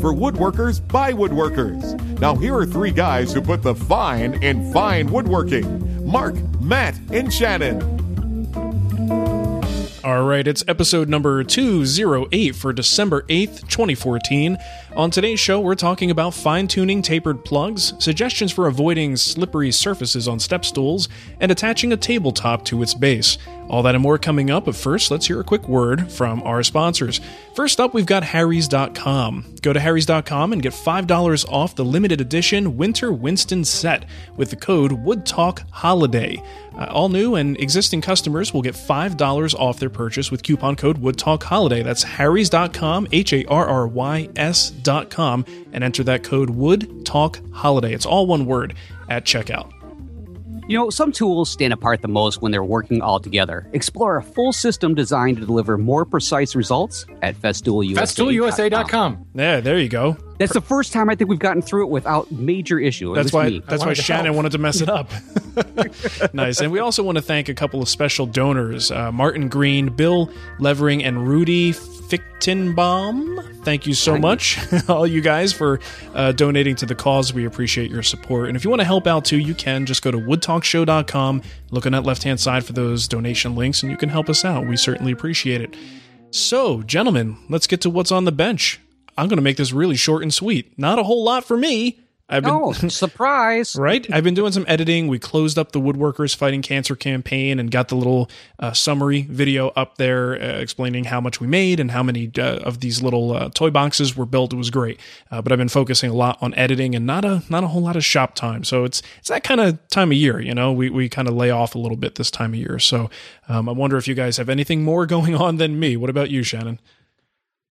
for woodworkers by woodworkers. Now, here are three guys who put the fine in fine woodworking Mark, Matt, and Shannon. All right, it's episode number 208 for December 8th, 2014. On today's show, we're talking about fine tuning tapered plugs, suggestions for avoiding slippery surfaces on step stools, and attaching a tabletop to its base. All that and more coming up, but first, let's hear a quick word from our sponsors. First up, we've got Harry's.com. Go to Harry's.com and get $5 off the limited edition Winter Winston set with the code WoodTalkHoliday. Uh, all new and existing customers will get $5 off their purchase with coupon code WoodTalkHoliday. That's Harry's.com, H A R R Y S.com, and enter that code WoodTalkHoliday. It's all one word at checkout. You know, some tools stand apart the most when they're working all together. Explore a full system designed to deliver more precise results at festoolusa.com. FestoolUSA.com. Yeah, there you go. That's the first time I think we've gotten through it without major issue. That's why. me. That's why Shannon help. wanted to mess it up. nice, and we also want to thank a couple of special donors: uh, Martin Green, Bill Levering, and Rudy Fichtenbaum. Thank you so much, all you guys, for uh, donating to the cause. We appreciate your support. And if you want to help out too, you can just go to woodtalkshow.com, look on that left hand side for those donation links, and you can help us out. We certainly appreciate it. So, gentlemen, let's get to what's on the bench. I'm going to make this really short and sweet. Not a whole lot for me. I've been Oh, surprise. right? I've been doing some editing. We closed up the Woodworkers Fighting Cancer campaign and got the little uh, summary video up there uh, explaining how much we made and how many uh, of these little uh, toy boxes were built. It was great, uh, but I've been focusing a lot on editing and not a not a whole lot of shop time. So it's it's that kind of time of year, you know. We we kind of lay off a little bit this time of year. So um, I wonder if you guys have anything more going on than me. What about you, Shannon?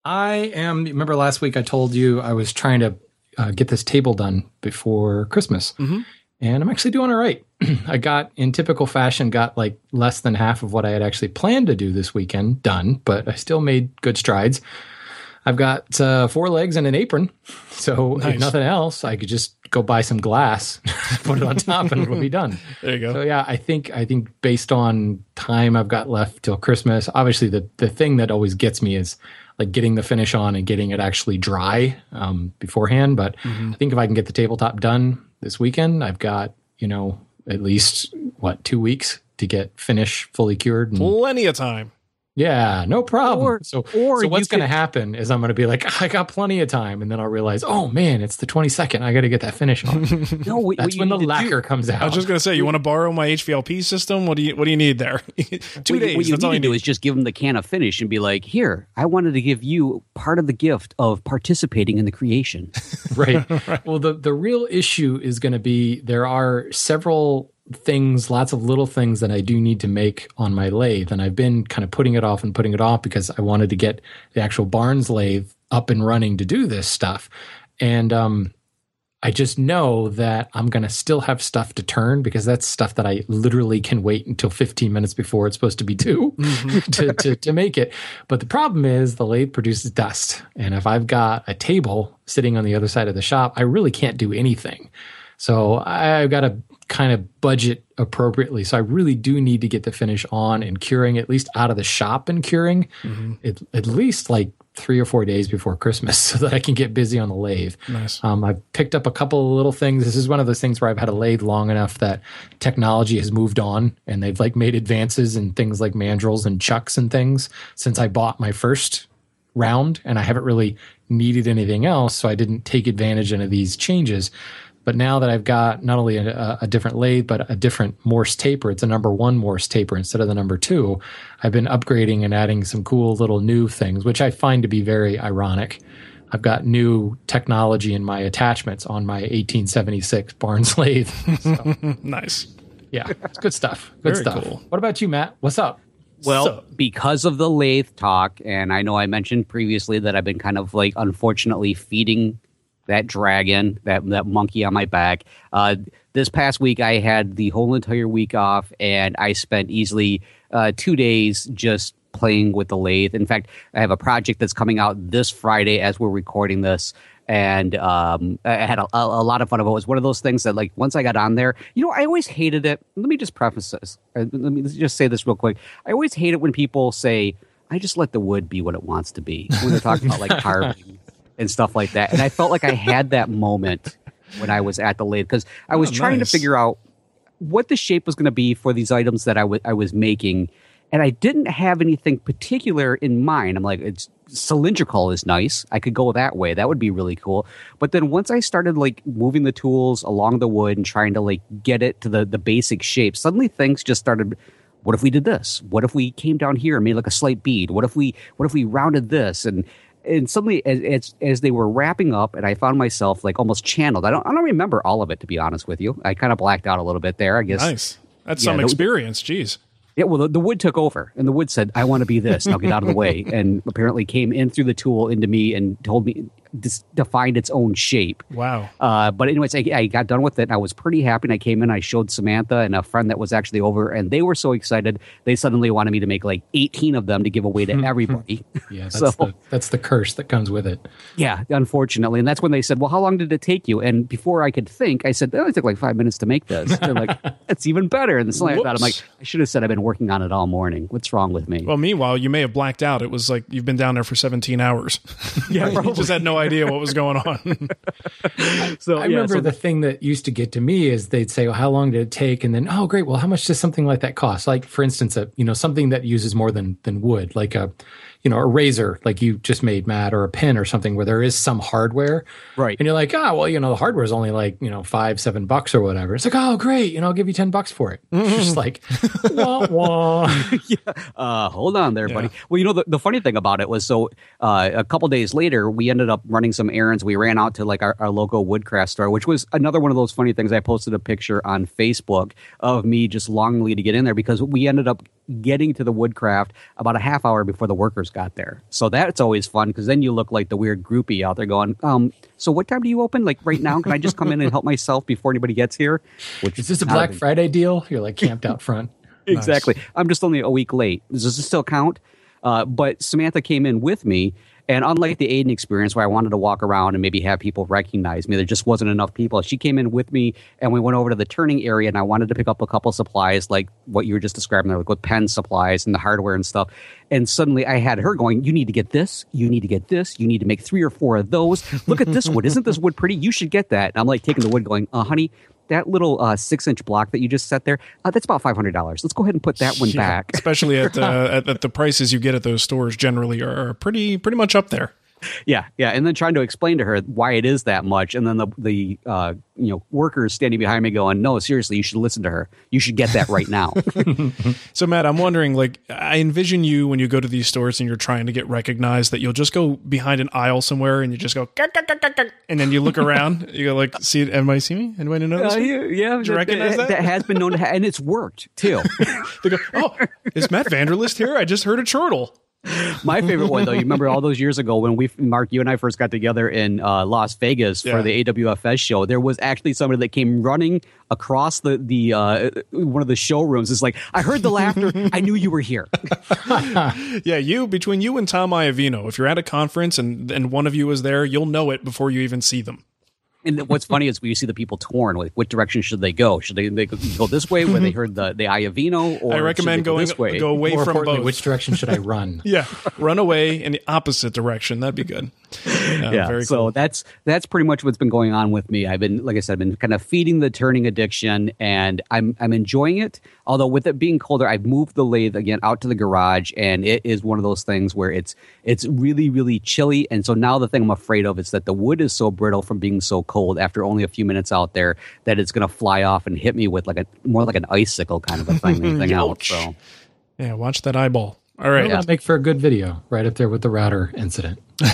I am. Remember last week I told you I was trying to uh, get this table done before Christmas, Mhm. and I'm actually doing all right. I got, in typical fashion, got like less than half of what I had actually planned to do this weekend done, but I still made good strides. I've got uh, four legs and an apron, so Nice. if nothing else, I could just go buy some glass, put it on top, and it'll be done. There you go. So yeah, I think I think based on time I've got left till Christmas, obviously the the thing that always gets me is like getting the finish on and getting it actually dry um, beforehand. But I think if I can get the tabletop done this weekend, I've got you know at least what two weeks to get finish fully cured. And, Plenty of time. Yeah, no problem. Or- so, or so what's going to happen is I'm going to be like, I got plenty of time, and then I'll realize, oh man, it's the 22nd. I got to get that finish on. No, what- what That's you when the need to do- lacquer comes out. I was just gonna say, you want to borrow my HVLP system? What do you What do you need there? Two what days. what you that's all need you to do need. is just give them the can of finish and be like, "Here, I wanted to give you part of the gift of participating in the creation." right. Well, the the real issue is going to be there are several things, lots of little things that I do need to make on my lathe, and I've been kind of putting it off and putting it off because I wanted to get the actual Barnes lathe up and running to do this stuff, and um. I just know that I'm going to still have stuff to turn because that's stuff that I literally can wait until 15 minutes before it's supposed to be due to, to, to make it. But the problem is the lathe produces dust. And if I've got a table sitting on the other side of the shop, I really can't do anything. So I've got to kind of budget appropriately. So I really do need to get the finish on and curing at least out of the shop and curing mm-hmm. at, at least like three or four days before Christmas so that I can get busy on the lathe. Nice. Um, I've picked up a couple of little things. This is one of those things where I've had a lathe long enough that technology has moved on and they've like made advances in things like mandrels and chucks and things since I bought my first round and I haven't really needed anything else. So I didn't take advantage of these changes. But now that I've got not only a, a, different lathe, but a different Morse taper, it's a number one Morse taper instead of the number two. I've been upgrading and adding some cool little new things, which I find to be very ironic. I've got new technology in my attachments on my 1876 Barnes lathe. So, nice. Yeah, it's good stuff. Good very stuff. Cool. What about you, Matt? What's up? Well, so, because of the lathe talk, and I know I mentioned previously that I've been kind of like unfortunately feeding that dragon, that that monkey on my back. Uh, this past week, I had the whole entire week off, and I spent easily uh, two days just playing with the lathe. In fact, I have a project that's coming out this Friday as we're recording this. And um, I had a, a, lot of fun. It was one of those things that, like, once I got on there, you know, I always hated it. Let me just preface this. Uh, let me just say this real quick. I always hate it when people say, I just let the wood be what it wants to be when they're talking about like carving and stuff like that. And I felt like I had that moment when I was at the lathe because I was oh, trying nice. to figure out what the shape was going to be for these items that I, w- I was making. And I didn't have anything particular in mind. I'm like, it's cylindrical is nice. I could go that way. That would be really cool. But then once I started like moving the tools along the wood and trying to like get it to the, the basic shape, suddenly things just started what if we did this? What if we came down here and made like a slight bead? What if we what if we rounded this? And and suddenly as, as, as they were wrapping up and i found myself like almost channeled i don't i don't remember all of it to be honest with you. I kind of blacked out a little bit there i guess. Nice. That's yeah, some experience. Jeez. Yeah, well, the, the, wood took over, and the wood said, "I want to be this. Now get out of the way." And apparently, came in through the tool into me and told me, dis- defined its own shape. Wow. Uh, but anyways, I, I, got done with it. and I was pretty happy. And I came in, I showed Samantha and a friend that was actually over, and they were so excited. They suddenly wanted me to make like 18 of them to give away to everybody. yeah, that's, so, the, that's the curse that comes with it. Yeah, unfortunately. And that's when they said, "Well, how long did it take you?" And before I could think, I said, "It only took like five minutes to make this." They're like, "That's even better." And suddenly I thought, I'm like, I should have said I've been working on it all morning. What's wrong with me? Well, meanwhile, you may have blacked out. It was like you've been down there for 17 hours. Yeah, you just had no idea what was going on so I yeah, remember so the thing that used to get to me is they'd say, "Well, how long did it take?" And then, "Oh, great. Well, how much does something like that cost?" Like, for instance, a you know something that uses more than than wood, like a you know, a razor like you just made, Matt, or a pin or something where there is some hardware. Right. And you're like, oh, well, you know, the hardware is only like, you know, five, seven bucks or whatever. It's like, oh, great. You know, I'll give you 10 bucks for it. Mm-hmm. It's just like, wah, wah. yeah. Uh, hold on there, yeah. buddy. Well, you know, the, the funny thing about it was so uh, a couple days later, we ended up running some errands. We ran out to like our, our local woodcraft store, which was another one of those funny things. I posted a picture on Facebook of me just longingly to get in there because we ended up getting to the woodcraft about a half hour before the workers got there. So that's always fun because then you look like the weird groupie out there going, um, so what time do you open? Like right now? Can I just come in and help myself before anybody gets here? Which is this a Black Friday deal? You're like camped out front. exactly. Nice. I'm just only a week late. Does this still count? Uh, but Samantha came in with me and unlike the Aiden experience where I wanted to walk around and maybe have people recognize me, there just wasn't enough people. She came in with me and we went over to the turning area and I wanted to pick up a couple supplies like what you were just describing there, like with pen supplies and the hardware and stuff. And suddenly I had her going, You need to get this, you need to get this, you need to make three or four of those. Look at this wood. Isn't this wood pretty? You should get that. And I'm like taking the wood going, uh, honey, that little uh, six inch block that you just set there, uh, that's about five hundred dollars. Let's go ahead and put that one yeah, back. Especially at, uh, at, at the prices you get at those stores generally are pretty pretty much up there yeah, yeah, and then trying to explain to her why it is that much, and then the the uh, you know workers standing behind me going, "No, seriously, you should listen to her. You should get that right now." so, Matt, I'm wondering, like, I envision you when you go to these stores and you're trying to get recognized, that you'll just go behind an aisle somewhere and you just go, and then you look around, you go like, "See, anybody see me? Anybody notice?" Uh, yeah, yeah Did you recognize that, that? has been known to, ha- and it's worked too. they go, "Oh, is Matt Vanderlist here? I just heard a chortle." My favorite one, though, you remember all those years ago when we, Mark, you and I first got together in uh, Las Vegas yeah. for the AWFS show. There was actually somebody that came running across the the uh, one of the showrooms. It's like I heard the laughter. I knew you were here. yeah, you between you and Tom Iovino, if you're at a conference and and one of you is there, you'll know it before you even see them. And what's funny is when you see the people torn, like what direction should they go? Should they, they go this way where they mm-hmm. heard the the Iovino, or I recommend go going this way? go away More from importantly, both. which direction should I run? yeah, run away in the opposite direction. That'd be good. Yeah, yeah, very so cool. that's that's pretty much what's been going on with me. I've been, like I said, I've been kind of feeding the turning addiction, and I'm I'm enjoying it. Although with it being colder, I've moved the lathe again out to the garage, and it is one of those things where it's it's really really chilly, and so now the thing I'm afraid of is that the wood is so brittle from being so cold after only a few minutes out there that it's going to fly off and hit me with like a more like an icicle kind of a thing. anything else. So Yeah, watch that eyeball. All right. That would make for a good video, right up there with the router incident.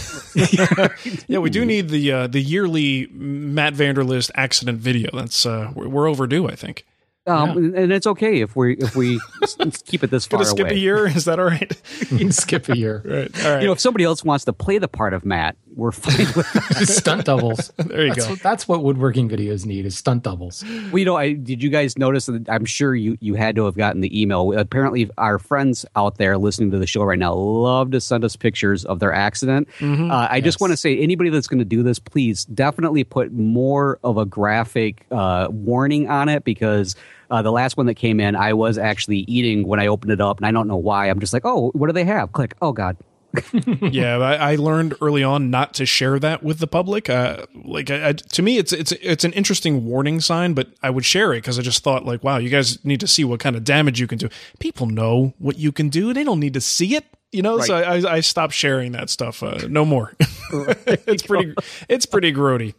Yeah, we do need the uh, the yearly Matt Vanderlist accident video. That's uh, we're, we're overdue, I think. Um, and it's okay if we if we keep it this far Gonna skip a year. Is that all right? You can skip a year. right. All right. You know, if somebody else wants to play the part of Matt, we're fine with that. stunt doubles. There you that's go. What, that's what woodworking videos need is stunt doubles. Well, you know, I did you guys notice that I'm sure you you had to have gotten the email. Apparently, our friends out there listening to the show right now love to send us pictures of their accident. Mm-hmm. Uh, I just want to say, anybody that's going to do this, please definitely put more of a graphic uh, warning on it because. Uh, the last one that came in, I was actually eating when I opened it up, and I don't know why. I'm just like, oh, what do they have? Click. Oh God. yeah, I, I learned early on not to share that with the public. Uh, like, I, I, to me, it's it's it's an interesting warning sign, but I would share it because I just thought, like, wow, you guys need to see what kind of damage you can do. People know what you can do; they don't need to see it. You know, so I, I stopped sharing that stuff. Uh, no more. it's pretty. It's pretty grody.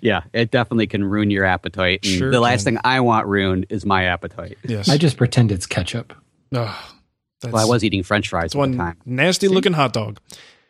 Yeah, it definitely can ruin your appetite. And Sure the last can. thing I want ruined is my appetite. Yes. I just pretend it's ketchup. Ugh, that's, Well, I was eating French fries that's at the one time. nasty looking hot dog.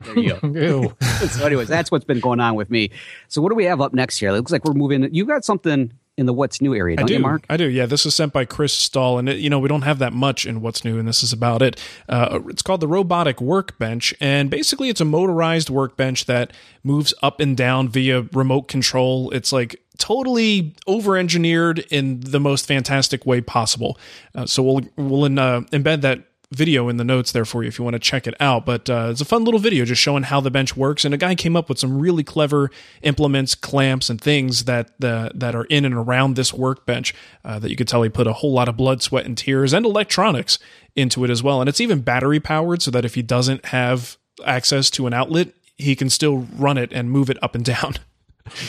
There you go. Ew. so, anyways, that's what's been going on with me. So, what do we have up next here? It looks like we're moving. You got something in the what's new area, I don't do, you, Mark? I do. Yeah, this is sent by Chris Stahl, and it, you know we don't have that much in what's new, and this is about it. Uh, it's called the robotic workbench, and basically it's a motorized workbench that moves up and down via remote control. It's like totally over-engineered in the most fantastic way possible. Uh, so we'll we'll in, uh, embed that video in the notes there for you if you want to check it out. But uh, it's a fun little video just showing how the bench works. And a guy came up with some really clever implements, clamps, and things that uh, that are in and around this workbench uh, that you could tell he put a whole lot of blood, sweat, and tears and electronics into it as well. And it's even battery powered so that if he doesn't have access to an outlet, he can still run it and move it up and down.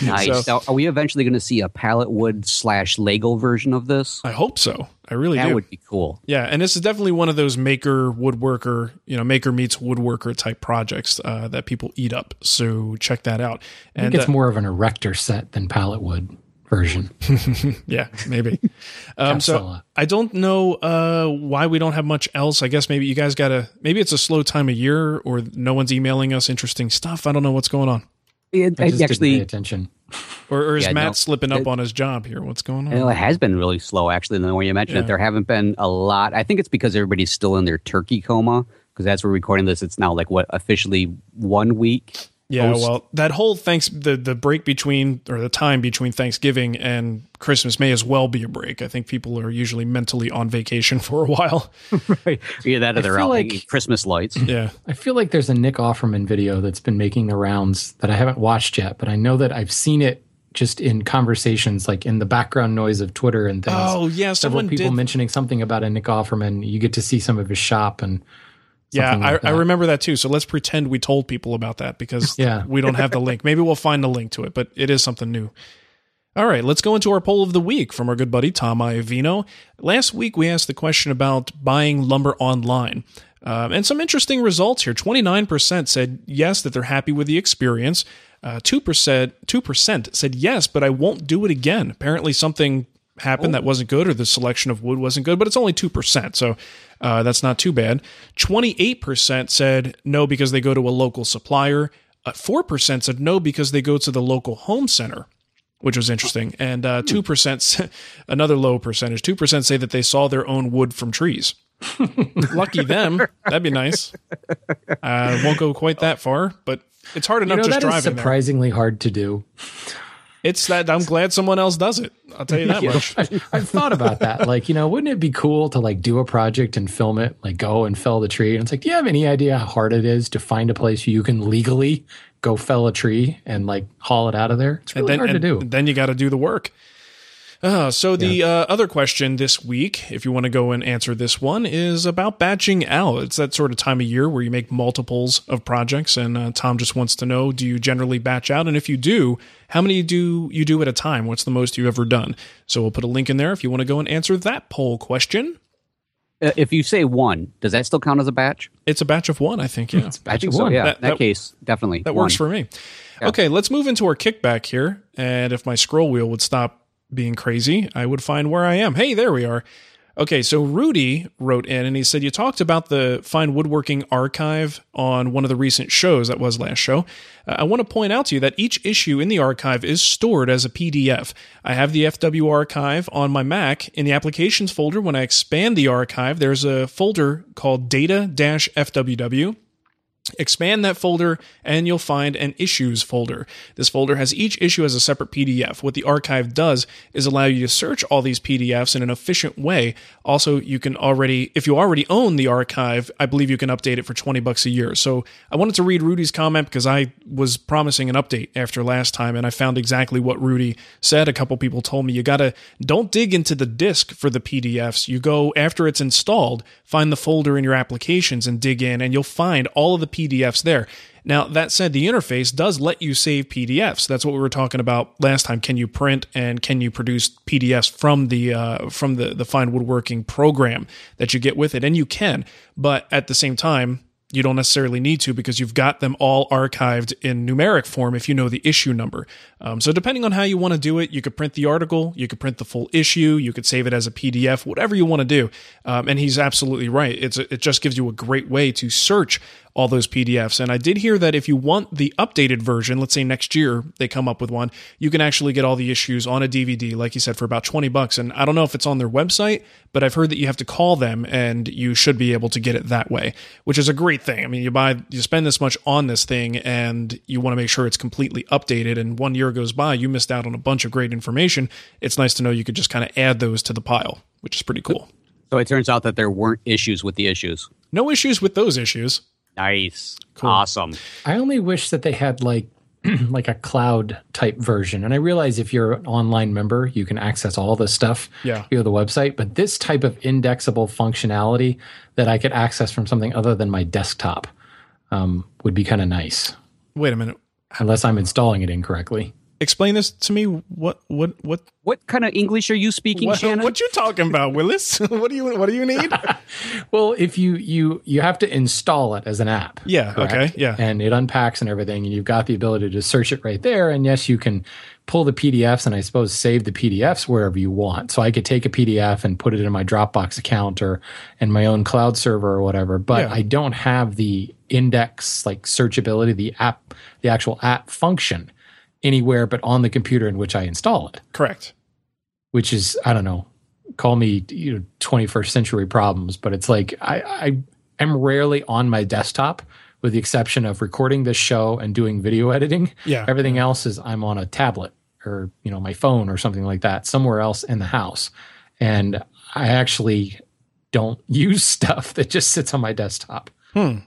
Nice. So- Now, are we eventually going to see a pallet wood slash Lego version of this? I hope so. I really That do. would be cool. Yeah, and this is definitely one of those maker woodworker, you know, maker meets woodworker type projects uh, that people eat up. So check that out. I think it's uh, more of an erector set than pallet wood version. yeah, maybe. um, so I don't know uh, why we don't have much else. I guess maybe you guys got to. Maybe it's a slow time of year, or no one's emailing us interesting stuff. I don't know what's going on. It, I it just didn't pay actually, attention. Or, or is Yeah, Matt no. slipping up It- on his job here? What's going on? you know, it has been really slow. Actually, the way you mentioned Yeah. it, there haven't been a lot. I think it's because everybody's still in their turkey coma. Because as we're recording this, it's now like what officially one week. Yeah, post- well, that whole thanks the the break between or the time between Thanksgiving and Christmas may as well be a break. I think people are usually mentally on vacation for a while. right. Either that or I they're out like- Christmas lights. Yeah, I feel like there's a Nick Offerman video that's been making the rounds that I haven't watched yet, but I know that I've seen it just in conversations, like in the background noise of Twitter and things. Oh, yeah, several someone people did- mentioning something about a Nick Offerman. You get to see some of his shop and yeah, I, like I remember that too. So let's pretend we told people about that because Yeah. we don't have the link. Maybe we'll find the link to it, but it is something new. All right, let's go into our poll of the week from our good buddy Tom Iovino. Last week we asked the question about buying lumber online. Um, and some interesting results here. 29% said yes, that they're happy with the experience. Uh, 2%, 2% said yes, but I won't do it again. Apparently, something happened that wasn't good or the selection of wood wasn't good, but it's only 2%. So uh, that's not too bad. 28% said no because they go to a local supplier. Uh, 4% said no because they go to the local home center which was interesting. And uh, 2%, another low percentage, 2% say that they saw their own wood from trees. Lucky them. That'd be nice. Uh, won't go quite that far, but it's hard you enough know just that is driving there. surprisingly hard to do. It's that I'm glad someone else does it. I'll tell you that much. I've thought about that. Like, you know, wouldn't it be cool to like do a project and film it, like go and fell the tree? And it's like, do you have any idea how hard it is to find a place you can legally go fell a tree and like haul it out of there. It's really and then, hard to do. then you got to do the work. Uh, so the uh, other question this week, if you want to go and answer this one, is about batching out. It's that sort of time of year where you make multiples of projects, and uh, Tom just wants to know: Do you generally batch out? And if you do, how many do you do at a time? What's the most you've ever done? So we'll put a link in there if you want to go and answer that poll question. Uh, if you say one, does that still count as a batch? It's a batch of one, I think. Yeah, I think so. one. Yeah, That- in that, that- case, definitely. that works for me. Okay, let's move into our kickback here. And if my scroll wheel would stop being crazy, I would find where I am. Hey, there we are. Okay, so Rudy wrote in and he said, You talked about the Fine Woodworking archive on one of the recent shows, that was last show. Uh, I want to point out to you that each issue in the archive is stored as a PDF. I have the FW archive on my Mac. In the applications folder, when I expand the archive, there's a folder called data FWW. Expand that folder and you'll find an issues folder. This folder has each issue as a separate PDF. What the archive does is allow you to search all these PDFs in an efficient way. Also, you can already, if you already own the archive, I believe you can update it for 20 bucks a year. So I wanted to read Rudy's comment because I was promising an update after last time and I found exactly what Rudy said. A couple people told me you gotta, don't dig into the disk for the PDFs. You go after it's installed, find the folder in your applications and dig in and you'll find all of the PDFs there. Now, that said, the interface does let you save PDFs. That's what we were talking about last time. Can you print and can you produce PDFs from the uh, from the the Fine Woodworking program that you get with it? And you can, but at the same time, you don't necessarily need to because you've got them all archived in numeric form if you know the issue number. Um, so depending on how you want to do it, you could print the article, you could print the full issue, you could save it as a PDF, whatever you want to do. Um, and he's absolutely right. It's it just gives you a great way to search all those PDFs. And I did hear that if you want the updated version, let's say next year they come up with one, you can actually get all the issues on a DVD, like you said, for about 20 bucks. And I don't know if it's on their website, but I've heard that you have to call them and you should be able to get it that way, which is a great thing. I mean, you buy, you spend this much on this thing and you want to make sure it's completely updated. And one year goes by, you missed out on a bunch of great information. It's nice to know you could just kind of add those to the pile, which is pretty cool. So it turns out that there weren't issues with the issues. No issues with those issues. Nice. Awesome. I only wish that they had like like a cloud type version. And I realize if you're an online member, you can access all this stuff Yeah. via the website. But this type of indexable functionality that I could access from something other than my desktop um, would be kind of nice, Wait a minute. unless I'm installing it incorrectly. Explain this to me. What, what, what, What kind of English are you speaking, what, Shannon? what you talking about, Willis? what do you, what do you need? Well, if you you you have to install it as an app. Yeah, okay, yeah. And it unpacks and everything, and you've got the ability to search it right there. And yes, you can pull the PDFs and I suppose save the PDFs wherever you want. So I could take a PDF and put it in my Dropbox account or in my own cloud server or whatever. But Yeah. I don't have the index like searchability, the app, the actual app function anywhere but on the computer in which I install it Correct. which is I don't know, call me you know 21st century problems, but it's like I, I am rarely on my desktop, with the exception of recording this show and doing video editing. Yeah. everything else is I'm on a tablet or you know my phone or something like that somewhere else in the house, and I actually don't use stuff that just sits on my desktop. Hmm.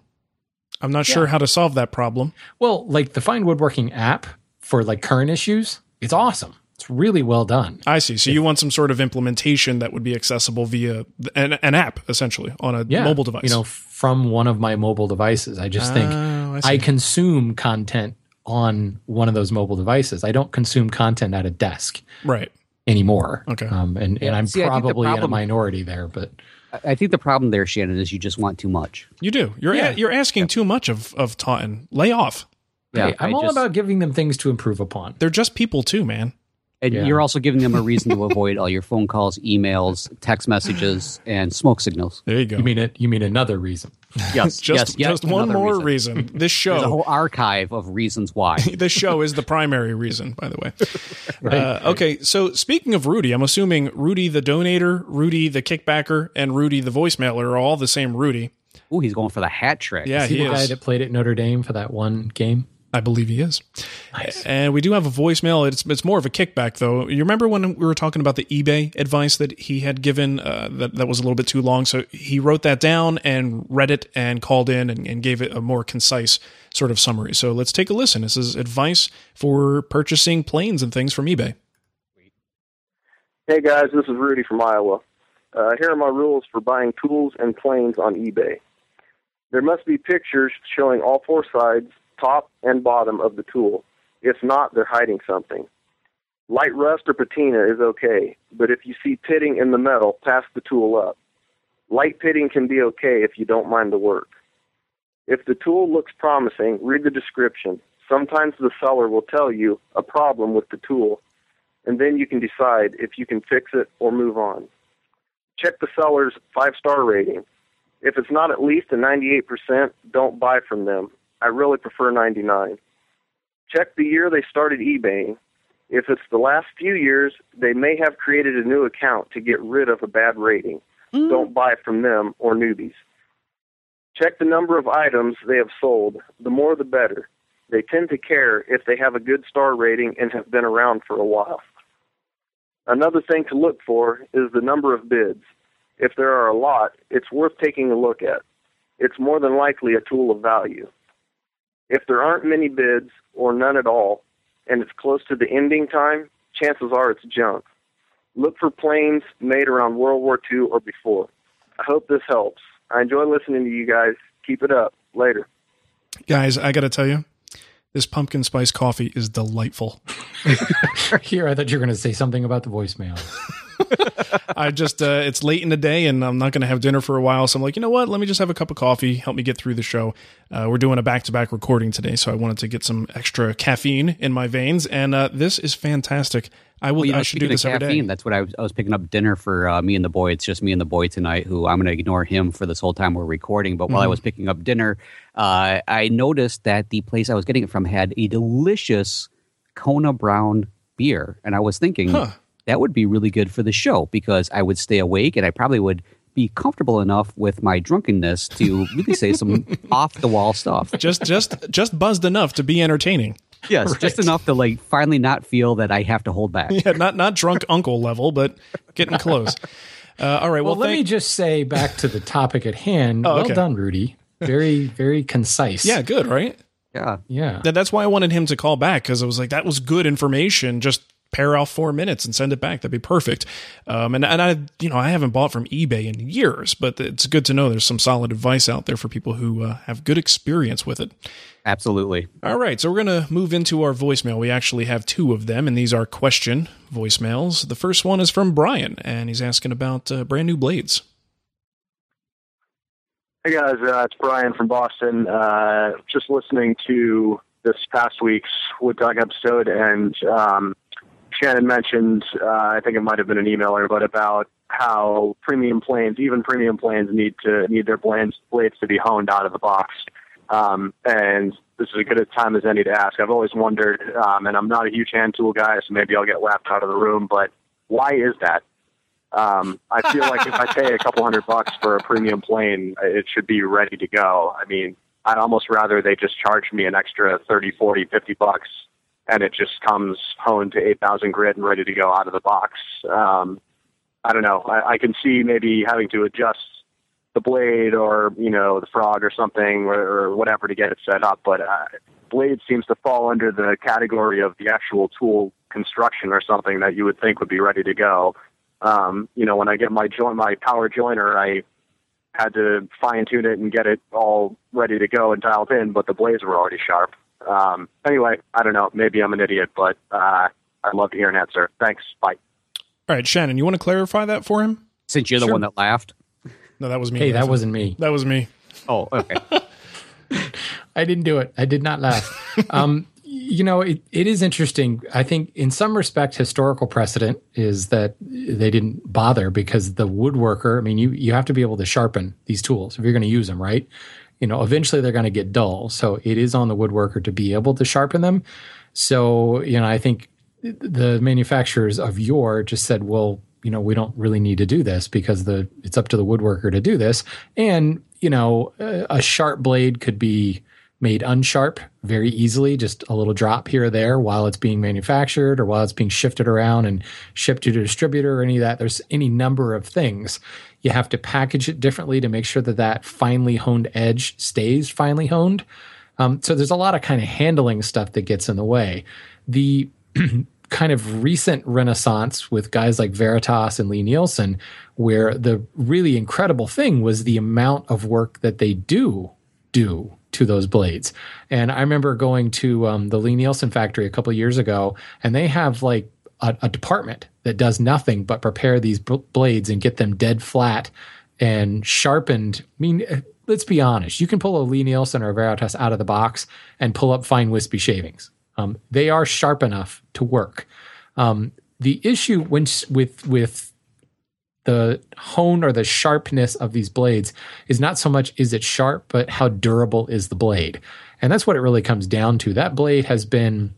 I'm not sure how to solve that problem. Well, like the Fine Woodworking app for like current issues, it's awesome. It's really well done. I see. So you want some sort of implementation that would be accessible via an, an app, essentially, on a yeah, mobile device. You know, from one of my mobile devices. I just think Oh, I I, consume content on one of those mobile devices. I don't consume content at a desk right. anymore. Okay. Um, and, and I'm see, I think the probably in a minority there, but I think the problem there, Shannon, is you just want too much. You do. You're Yeah. a, you're asking too much of of Taunton. Lay off. Yeah, hey, I'm I all just- about giving them things to improve upon. They're just people too, man. And Yeah. you're also giving them a reason to avoid all your phone calls, emails, text messages, and smoke signals. There you go. You mean it? You mean another reason? Yes, just yes, yes, just one more reason. reason. This There's a whole archive of reasons why. this show is the primary reason, by the way. uh, okay, so speaking of Rudy, I'm assuming Rudy the donator, Rudy the kickbacker, and Rudy the voicemailer are all the same Rudy. Oh, he's going for the hat trick. Yeah, Is he he the guy that played at Notre Dame for that one game? I believe he is. Nice. And we do have a voicemail. It's it's more of a kickback though. You remember when we were talking about the eBay advice that he had given uh, that that was a little bit too long. So he wrote that down and read it and called in and, and gave it a more concise sort of summary. So let's take a listen. This is advice for purchasing planes and things from eBay. Hey guys, this is Rudy from Iowa. Uh, here are my rules for buying tools and planes on eBay. There must be pictures showing all four sides top and bottom of the tool. If not, they're hiding something. Light rust or patina is okay, but if you see pitting in the metal, pass the tool up. Light pitting can be okay if you don't mind the work. If the tool looks promising, read the description. Sometimes the seller will tell you a problem with the tool, and then you can decide if you can fix it or move on. Check the seller's five star rating. If it's not at least a 98%, don't buy from them I really prefer 99. Check the year they started eBaying. If it's the last few years, they may have created a new account to get rid of a bad rating. Mm. Don't buy from them or newbies. Check the number of items they have sold. The more the better. They tend to care if they have a good star rating and have been around for a while. Another thing to look for is the number of bids. If there are a lot, it's worth taking a look at. It's more than likely a tool of value. If there aren't many bids or none at all, and it's close to the ending time, chances are it's junk. Look for planes made around World War II or before. I hope this helps. I enjoy listening to you guys. Keep it up. Later. Guys, I got to tell you, this pumpkin spice coffee is delightful. Here, I thought you were going to say something about the voicemail. I just uh, it's late in the day and I'm not going to have dinner for a while, so I'm like, you know what? Let me just have a cup of coffee, help me get through the show. Uh, we're doing a back to back recording today, so I wanted to get some extra caffeine in my veins, and uh, this is fantastic. I will. Well, you know, I should do this caffeine, every day. That's what I was, I was picking up dinner for uh, me and the boy. It's just me and the boy tonight. Who I'm going to ignore him for this whole time we're recording. But while mm-hmm. I was picking up dinner, uh, I noticed that the place I was getting it from had a delicious Kona Brown beer, and I was thinking. Huh that would be really good for the show because I would stay awake and I probably would be comfortable enough with my drunkenness to really say some off the wall stuff. Just just just buzzed enough to be entertaining. Yes, right. just enough to like finally not feel that I have to hold back. Yeah, not not drunk uncle level, but getting close. Uh, all right. Well, well let me just say back to the topic at hand. oh, well done, Rudy. Very very concise. Yeah, good, right? Yeah, yeah. That, that's why I wanted him to call back because I was like, that was good information. Just pair off four minutes and send it back. That'd be perfect. Um, and, and I, you know, I haven't bought from eBay in years, but it's good to know there's some solid advice out there for people who uh, have good experience with it. Absolutely. All right. So we're going to move into our voicemail. We actually have two of them, and these are question voicemails. The first one is from Brian, and he's asking about uh, brand new blades. Hey guys, uh, it's Brian from Boston. Uh, just listening to this past week's Wood Talk episode, and um, Shannon mentioned, uh, I think it might have been an emailer, but about how premium planes, even premium planes, need to need their blades blades to be honed out of the box. Um, and this is as good a time as any to ask. I've always wondered, um, and I'm not a huge hand tool guy, so maybe I'll get laughed out of the room. But why is that? Um, I feel like if I pay a couple hundred bucks for a premium plane, it should be ready to go. I mean, I'd almost rather they just charge me an extra thirty, forty, fifty bucks and it just comes honed to 8,000 grit and ready to go out of the box. Um, I don't know. I, I can see maybe having to adjust the blade or you know the frog or something or, or whatever to get it set up, but uh, blade seems to fall under the category of the actual tool construction or something that you would think would be ready to go. Um, you know, when I get my joint, my power joiner, I had to fine tune it and get it all ready to go and dialed in, but the blades were already sharp. Um, anyway, I don't know. Maybe I'm an idiot, but uh, I'd love to hear an answer. Thanks. Bye. All right, Shannon, you want to clarify that for him? Since you're sure. the one that laughed. No, that was me. Hey, that wasn't me. That was me. Oh, okay. I didn't do it. I did not laugh. um, you know, it, it is interesting. I think in some respect, historical precedent is that they didn't bother because the woodworker, I mean, you, you have to be able to sharpen these tools if you're going to use them, right? You know, eventually they're going to get dull. So it is on the woodworker to be able to sharpen them. So, you know, I think the manufacturers of yore just said, well, you know, we don't really need to do this because the it's up to the woodworker to do this. And, you know, a, sharp blade could be made unsharp very easily, just a little drop here or there while it's being manufactured or while it's being shifted around and shipped to a distributor or any of that. There's any number of things. You have to package it differently to make sure that that finely honed edge stays finely honed. Um, so there's a lot of kind of handling stuff that gets in the way. The kind of recent renaissance with guys like Veritas and Lie-Nielsen, where the really incredible thing was the amount of work that they do do to those blades. And I remember going to um, the Lie-Nielsen factory a couple years ago, and they have like a, a, department that does nothing but prepare these b- blades and get them dead flat and sharpened. I mean, let's be honest. You can pull a Lie-Nielsen or a Veritas out of the box and pull up fine wispy shavings. Um, they are sharp enough to work. Um, the issue when, with with the hone or the sharpness of these blades is not so much is it sharp, but how durable is the blade. And that's what it really comes down to. That blade has been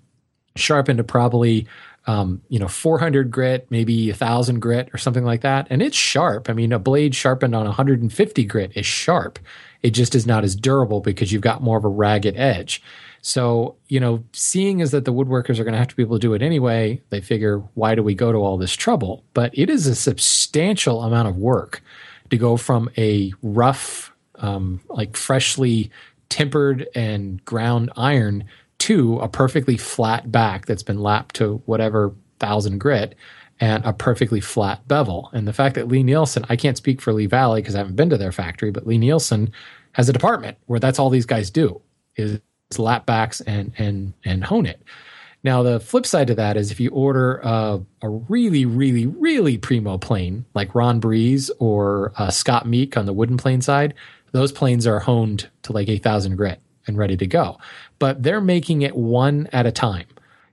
sharpened to probably um, you know 400 grit, maybe 1000 grit or something like that, and it's sharp. I mean, a blade sharpened on 150 grit is sharp. It just is not as durable because you've got more of a ragged edge. So, you know, seeing is that the woodworkers are going to have to be able to do it anyway, they figure, why do we go to all this trouble? But it is a substantial amount of work to go from a rough, um, like freshly tempered and ground iron to a perfectly flat back that's been lapped to whatever thousand grit and a perfectly flat bevel. And the fact that Lie-Nielsen, I can't speak for Lee Valley because I haven't been to their factory, but Lie-Nielsen has a department where that's all these guys do is lap backs and and and hone it. Now the flip side to that is if you order a, a really really really primo plane like Ron Brese or uh, Scott Meek on the wooden plane side, those planes are honed to like eight thousand grit and ready to go. But they're making it one at a time.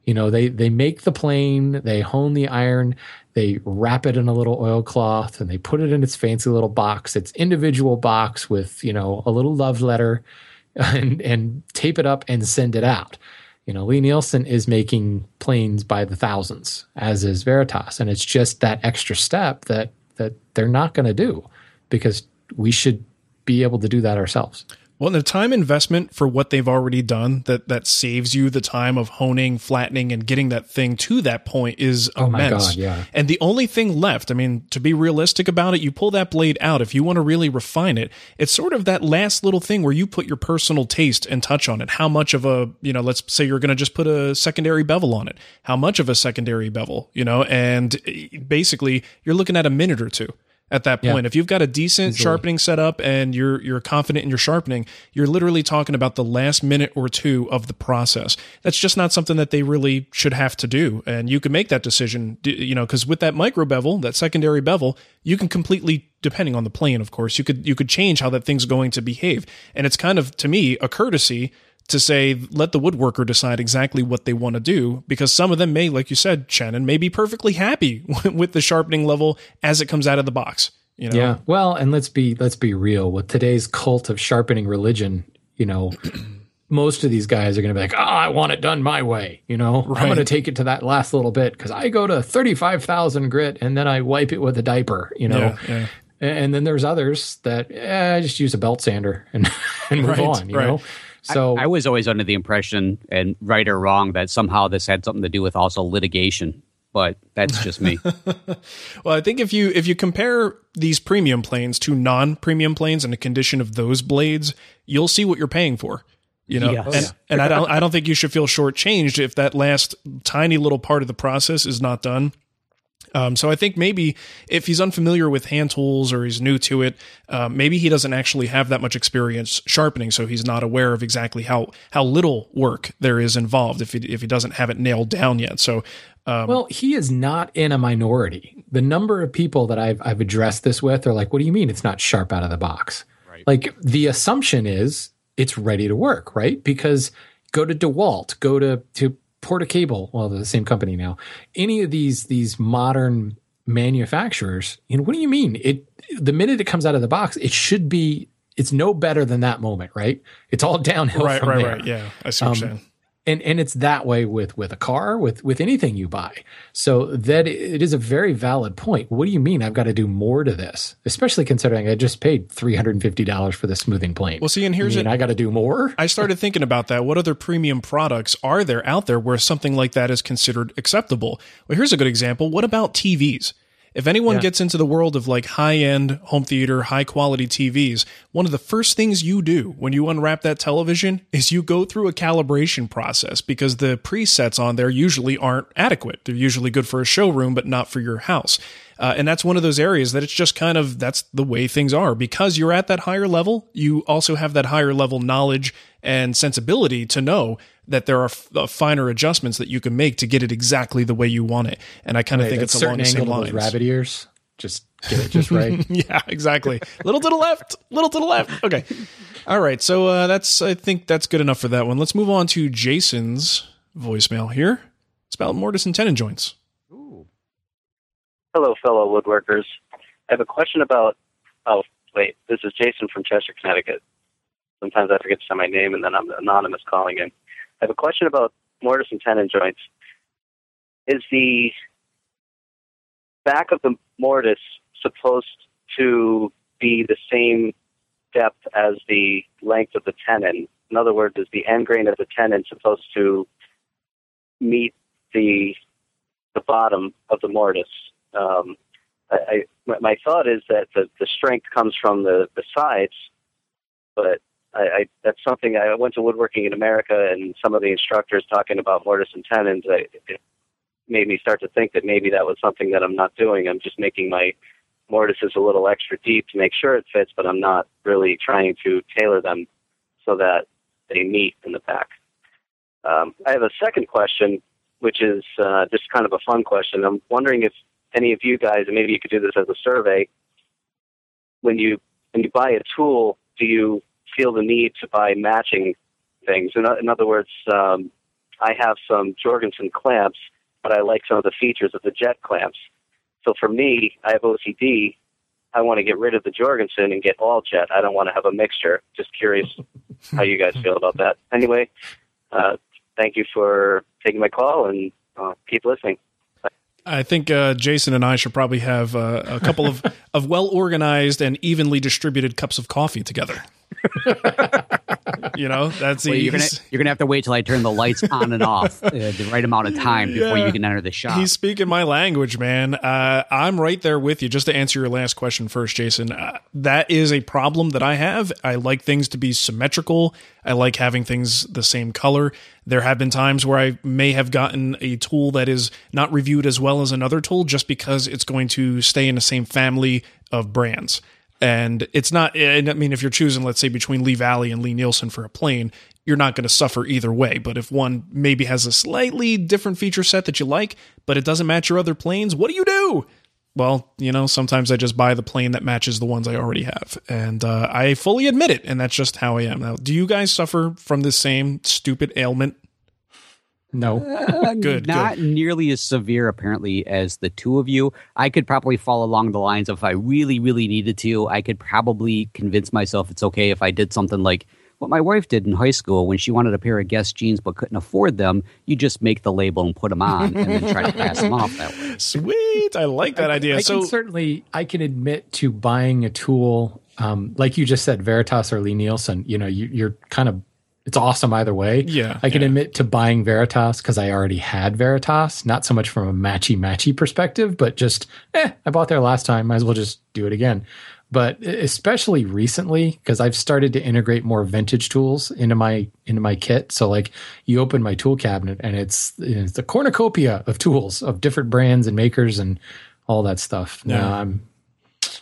You know, they they make the plane, they hone the iron, they wrap it in a little oilcloth, and they put it in its fancy little box. It's individual box with you know a little love letter and, and tape it up and send it out. You know, Lie-Nielsen is making planes by the thousands, as is Veritas, and it's just that extra step that that they're not going to do because we should be able to do that ourselves. Well, the time investment for what they've already done that that saves you the time of honing, flattening, and getting that thing to that point is oh immense. God, yeah. And the only thing left, I mean, to be realistic about it, you pull that blade out. If you want to really refine it, it's sort of that last little thing where you put your personal taste and touch on it. How much of a, you know, let's say you're going to just put a secondary bevel on it. How much of a secondary bevel, you know, and eh, basically you're looking at a minute or two at that point. Yeah. If you've got a decent Easily. sharpening setup and you're you're confident in your sharpening, you're literally talking about the last minute or two of the process. That's just not something that they really should have to do. And you can make that decision, you know, because with that micro bevel, that secondary bevel, you can completely depending on the plane, of course, you could you could change how that thing's going to behave. And it's kind of to me a courtesy to say let the woodworker decide exactly what they want to do because some of them may like you said shannon may be perfectly happy with the sharpening level as it comes out of the box you know yeah well and let's be let's be real with today's cult of sharpening religion you know most of these guys are going to be like, "Oh, I want it done my way." You know, right. I'm going to take it to that last little bit because I go to thirty-five thousand grit and then I wipe it with a diaper. You know, yeah, yeah. and then there's others that eh, I just use a belt sander and, and move right, on. You right. know, so I, I, was always under the impression, and right or wrong, that somehow this had something to do with also litigation. But that's just me. well, I think if you if you compare these premium planes to non-premium planes and the condition of those blades, you'll see what you're paying for. You know, yes. and, and I don't I don't think you should feel shortchanged if that last tiny little part of the process is not done. Um, so I think maybe if he's unfamiliar with hand tools or he's new to it, uh, maybe he doesn't actually have that much experience sharpening, so he's not aware of exactly how how little work there is involved if he if he doesn't have it nailed down yet. So. Um, well, he is not in a minority. The number of people that I've I've addressed this with are like, "What do you mean it's not sharp out of the box?" Right. Like the assumption is it's ready to work, right? Because go to DeWalt, go to to Porter-Cable, well, the same company now. Any of these these modern manufacturers, you know, what do you mean? It the minute it comes out of the box, it should be. It's no better than that moment, right? It's all downhill. Right, right, there. right. Yeah, I see what um, you're saying. And and it's that way with with a car with with anything you buy so that it is a very valid point what do you mean i've got to do more to this especially considering i just paid $350 for the smoothing plane Well, see, and here's I mean, a- i got to do more I started thinking about that. What other premium products are there out there where something like that is considered acceptable? Well, here's a good example. What about TVs? If anyone Yeah. gets into the world of like high end home theater, high quality TVs, one of the first things you do when you unwrap that television is you go through a calibration process because the presets on there usually aren't adequate. They're usually good for a showroom, but not for your house. Uh, and that's one of those areas that it's just kind of that's the way things are. Because you're at that higher level you also have that higher level knowledge and sensibility to know that there are f- uh, finer adjustments that you can make to get it exactly the way you want it. And i kind of Right, think it's along certain the same lines. rabbit ears. Just get it just right. Yeah exactly. Little to the left little to the left. Okay. All right so uh, that's i think that's good enough for that one. Let's move on to jason's voicemail here. It's about mortise and tenon joints Hello, fellow woodworkers. I have a question about. Oh, wait. This is Jason from Chester, Connecticut. Sometimes I forget to say my name, and then I'm anonymous calling in. I have a question about mortise and tenon joints. Is the back of the mortise supposed to be the same depth as the length of the tenon? In other words, is the end grain of the tenon supposed to meet the the bottom of the mortise? Um, I, I, my- thought is that the, the strength comes from the, the sides, but I, I, that's something I went to woodworking in America, and some of the instructors talking about mortise and tenons, I, it made me start to think that maybe that was something that I'm not doing. I'm just making my mortises a little extra deep to make sure it fits, but I'm not really trying to tailor them so that they meet in the back. Um, I have a second question, which is uh, just kind of a fun question. I'm wondering if any of you guys, and maybe you could do this as a survey, when you when you buy a tool, do you feel the need to buy matching things? In, in other words, um, I have some Jorgensen clamps, but I like some of the features of the Jet clamps. So for me, I have OCD. I want to get rid of the Jorgensen and get all Jet. I don't want to have a mixture. Just curious how you guys feel about that. Anyway, uh, thank you for taking my call and uh, keep listening. I think uh, Jason and I should probably have uh, a couple of, of well organized and evenly distributed cups of coffee together. you know, that's Well, you're gonna you're gonna have to wait till I turn the lights on and off uh, the right amount of time before Yeah. you can enter the shop. He's speaking my language, man. Uh, I'm right there with you. Just to answer your last question first, Jason, uh, that is a problem that I have. I like things to be symmetrical. I like having things the same color. There have been times where I may have gotten a tool that is not reviewed as well as another tool just because it's going to stay in the same family of brands. And it's not, and I mean, if you're choosing, let's say, between Lee Valley and Lie-Nielsen for a plane, you're not going to suffer either way. But if one maybe has a slightly different feature set that you like, but it doesn't match your other planes, what do you do? Well, you know, sometimes I just buy the plane that matches the ones I already have. And uh, I fully admit it. And that's just how I am. Now, do you guys suffer from the same stupid ailment? No Good, Not nearly as severe, apparently, as the two of you. I could probably fall along the lines of if I really, really needed to, I could probably convince myself it's okay if I did something like what my wife did in high school when she wanted a pair of Guess jeans but couldn't afford them. You just make the label and put them on, and then try to pass them off that way. Sweet. I like that idea. I so, can certainly I can admit to buying a tool, um, like you just said, Veritas or Lie-Nielsen. You know, you, you're kind of it's awesome either way. Yeah, I can yeah. admit to buying Veritas because I already had Veritas, not so much from a matchy matchy perspective, but just eh, I bought there last time, might as well just do it again. But especially recently, because I've started to integrate more vintage tools into my into my kit. So like you open my tool cabinet and it's it's a cornucopia of tools of different brands and makers and all that stuff. Yeah. Now I'm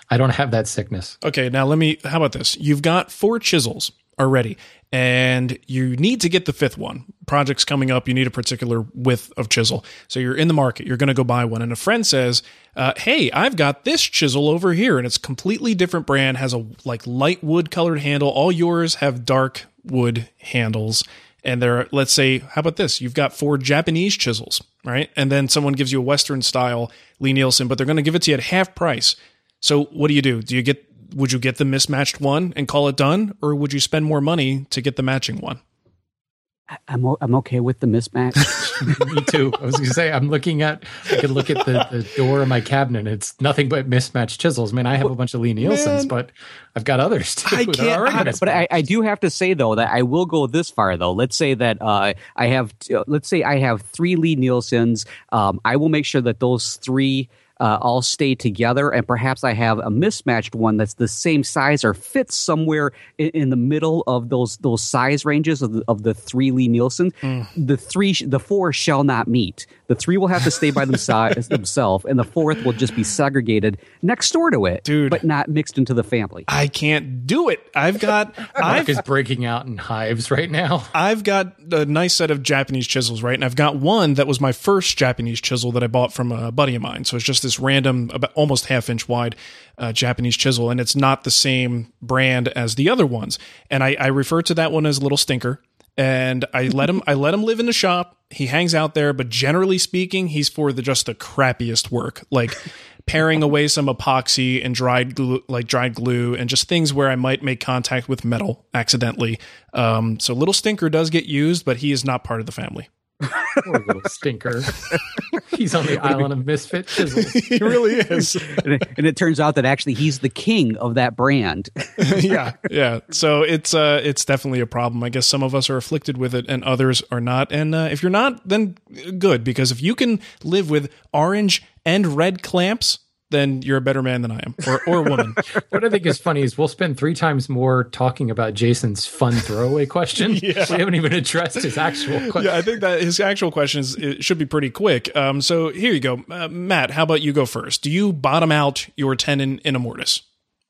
I don't have that sickness. Okay, now let me. How about this? You've got four chisels already, and you need to get the fifth one. Project's coming up. You need a particular width of chisel. So you're in the market. You're going to go buy one, and a friend says, uh, "Hey, I've got this chisel over here, and it's completely different brand. Has a like light wood colored handle. All yours have dark wood handles." And there, let's say, how about this? You've got four Japanese chisels, right? And then someone gives you a Western style Lie-Nielsen, but they're going to give it to you at half price. So what do you do? Do you get would you get the mismatched one and call it done or would you spend more money to get the matching one? I'm o- I'm okay with the mismatch. Me too. I was going to say I'm looking at. I could look at the, the door of my cabinet. It's nothing but mismatched chisels. I mean, I have a bunch of Lie-Nielsen's, Man. but I've got others too. I can't- already I- mismatched. but I, I do have to say though that I will go this far though. Let's say that uh, I have uh, let's say I have three Lie-Nielsen's. Um, I will make sure that those three. Uh, all stay together, and perhaps I have a mismatched one that's the same size or fits somewhere in, in the middle of those those size ranges of the, of the three Lie-Nielsen. The three, the four shall not meet. The three will have to stay by themselves, themselves, and the fourth will just be segregated next door to it, Dude. but not mixed into the family. I can't do it. I've got Mark I've is breaking out in hives right now. I've got a nice set of Japanese chisels, right? And I've got one that was my first Japanese chisel that I bought from a buddy of mine. So it's just this random, about almost half inch wide uh, Japanese chisel, and it's not the same brand as the other ones. And I, I refer to that one as Little Stinker. And I let him, I let him live in the shop. He hangs out there, but generally speaking, he's for the just the crappiest work, like paring away some epoxy and dried glue, like dried glue, and just things where I might make contact with metal accidentally. Um, so little stinker does get used, but he is not part of the family. Poor little stinker. He's on the island of misfit chisels. he really is. and, it, and it turns out that actually he's the king of that brand. yeah, yeah. So it's uh, it's definitely a problem. I guess some of us are afflicted with it, and others are not. And uh, if you're not, then good, because if you can live with orange and red clamps, then you're a better man than I am, or or woman. What I think is funny is we'll spend three times more talking about Jason's fun throwaway question. Yeah. We haven't even addressed his actual question. yeah, I think that his actual question is it should be pretty quick. Um, so here you go, uh, Matt. How about you go first? Do you bottom out your tenon in a mortise?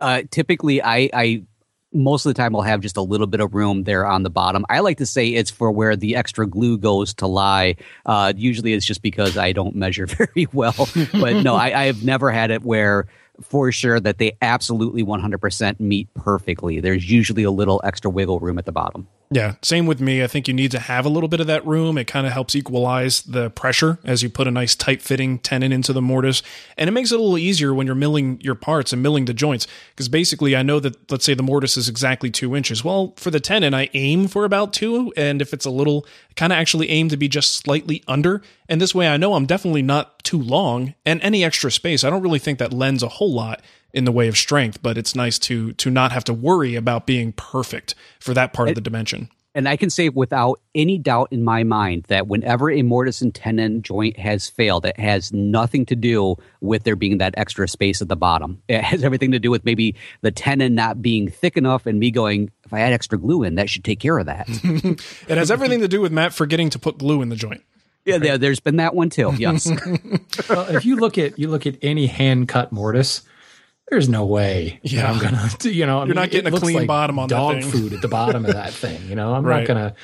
Uh, typically, I, I most of the time we'll have just a little bit of room there on the bottom. I like to say it's for where the extra glue goes to lie. Uh, usually, it's just because I don't measure very well. but no, I, I have never had it where for sure that they absolutely 100% meet perfectly. There's usually a little extra wiggle room at the bottom. Yeah, same with me. I think you need to have a little bit of that room. It kind of helps equalize the pressure as you put a nice tight fitting tenon into the mortise. And it makes it a little easier when you're milling your parts and milling the joints. Because basically, I know that, let's say the mortise is exactly two inches. Well, for the tenon, I aim for about two. And if it's a little, kind of actually aim to be just slightly under. And this way, I know I'm definitely not too long. And any extra space, I don't really think that lends a whole lot in the way of strength, but it's nice to to not have to worry about being perfect for that part of the dimension. And I can say without any doubt in my mind that whenever a mortise and tenon joint has failed, it has nothing to do with there being that extra space at the bottom. It has everything to do with maybe the tenon not being thick enough and me going, if I add extra glue in, that should take care of that. It has everything to do with Matt forgetting to put glue in the joint. Yeah, there, there's been that one too. Yes. Well, if you look at you look at any hand cut mortise, there's no way. Yeah. I'm gonna. You know, I You're not getting a clean like bottom on that dog thing. food at the bottom of that thing. You know, I'm Right. not gonna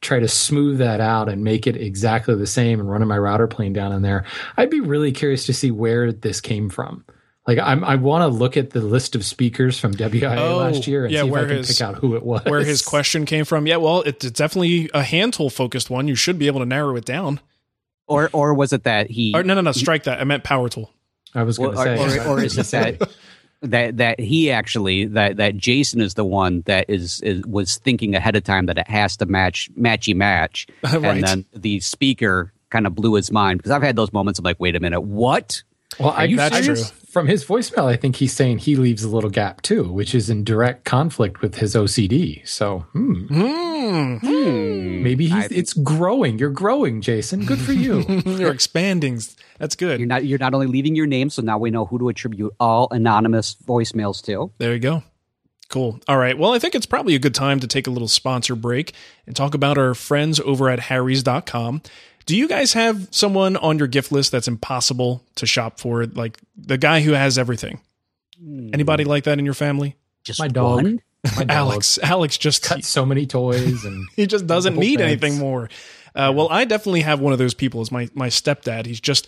try to smooth that out and make it exactly the same and running my router plane down in there. I'd be really curious to see where this came from. Like I'm, I want to look at the list of speakers from WIA Oh, last year and yeah, see if where I can his- pick out who it was. Where his question came from? Yeah, well, it's definitely a hand tool focused one. You should be able to narrow it down. Or or was it that he Or, no, no, no, strike that. I meant power tool. I was going to or, say, or, or is it that that that he actually that that Jason is the one that is, is was thinking ahead of time that it has to match matchy match, Right. and then the speaker kind of blew his mind because I've had those moments. I'm like, wait a minute, what? Well, I, you I serious? just- from his voicemail, I think he's saying he leaves a little gap too, which is in direct conflict with his OCD. So hmm, Hmm. maybe he's, it's growing. You're growing, Jason. Good for you. You're expanding. That's good. You're not you're not only leaving your name, so now we know who to attribute all anonymous voicemails to. There you go. Cool. All right. Well, I think it's probably a good time to take a little sponsor break and talk about our friends over at harrys.com. Do you guys have someone on your gift list that's impossible to shop for? Like the guy who has everything? Anybody like that in your family? Just My dog. one? My dog Alex. Alex just cut so many toys and he just doesn't need beds. anything more. Uh, well, I definitely have one of those people as my my stepdad. He's just,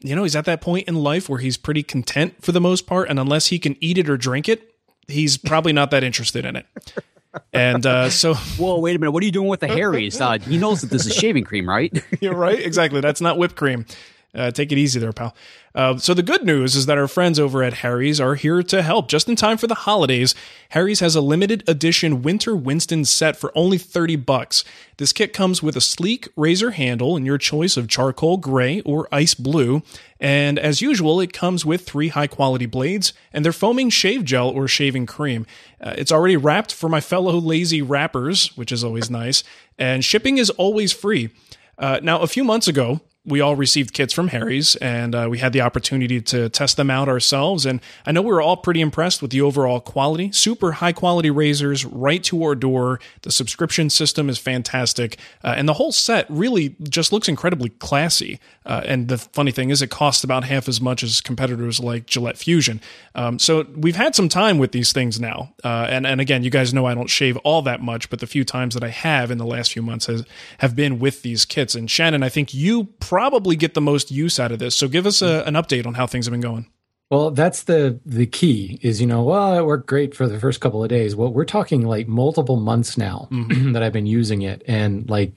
you know, he's at that point in life where he's pretty content for the most part, and unless he can eat it or drink it, he's probably not that interested in it. And uh, so, Whoa, wait a minute. What are you doing with the Harrys? Uh, he knows that this is shaving cream, right? you're right, exactly. That's not whipped cream. Uh, take it easy there, pal. Uh, so the good news is that our friends over at Harry's are here to help just in time for the holidays. Harry's has a limited edition Winter Winston set for only 30 bucks. This kit comes with a sleek razor handle in your choice of charcoal gray or ice blue. And as usual, it comes with three high quality blades and their foaming shave gel or shaving cream. Uh, it's already wrapped for my fellow lazy wrappers, which is always nice. And shipping is always free. Uh, now, a few months ago, we all received kits from Harry's and uh, we had the opportunity to test them out ourselves. And I know we were all pretty impressed with the overall quality. Super high quality razors right to our door. The subscription system is fantastic. Uh, and the whole set really just looks incredibly classy. Uh, and the funny thing is, it costs about half as much as competitors like Gillette Fusion. Um, so we've had some time with these things now. Uh, and, and again, you guys know I don't shave all that much, but the few times that I have in the last few months has, have been with these kits. And Shannon, I think you probably get the most use out of this. So give us a, an update on how things have been going. Well, that's the the key is you know well it worked great for the first couple of days. Well, we're talking like multiple months now mm-hmm. that I've been using it, and like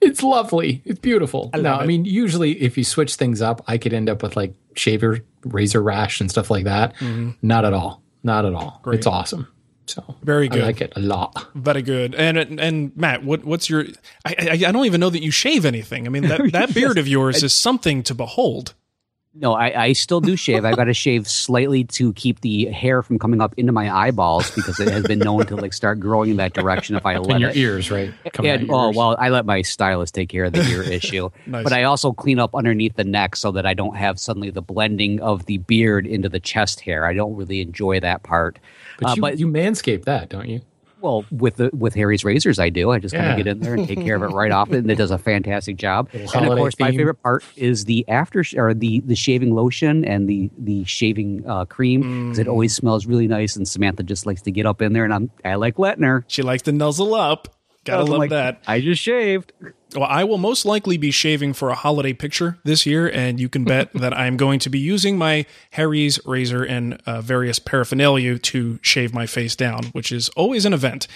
it's lovely, it's beautiful. I no, it. I mean usually if you switch things up, I could end up with like shaver razor rash and stuff like that. Mm-hmm. Not at all, not at all. Great. It's awesome. So very good. I like it a lot. Very good. And and Matt, what what's your? I I, I don't even know that you shave anything. I mean that that beard yes, of yours I, is something to behold. No, I, I still do shave. I've got to shave slightly to keep the hair from coming up into my eyeballs because it has been known to like start growing in that direction if I up let in your it. ears, right? and, oh well, I let my stylist take care of the ear issue, nice. but I also clean up underneath the neck so that I don't have suddenly the blending of the beard into the chest hair. I don't really enjoy that part. But, uh, you, but you manscape that, don't you? Well, with the with Harry's razors, I do. I just kind of get in there and take care of it right off, and it does a fantastic job. And of course, theme. my favorite part is the after sh- or the the shaving lotion and the the shaving uh, cream because mm. it always smells really nice. And Samantha just likes to get up in there, and I'm I like letting her. She likes to nuzzle up. Gotta love like, that. I just shaved. Well, I will most likely be shaving for a holiday picture this year, and you can bet that I'm going to be using my Harry's razor and uh, various paraphernalia to shave my face down, which is always an event.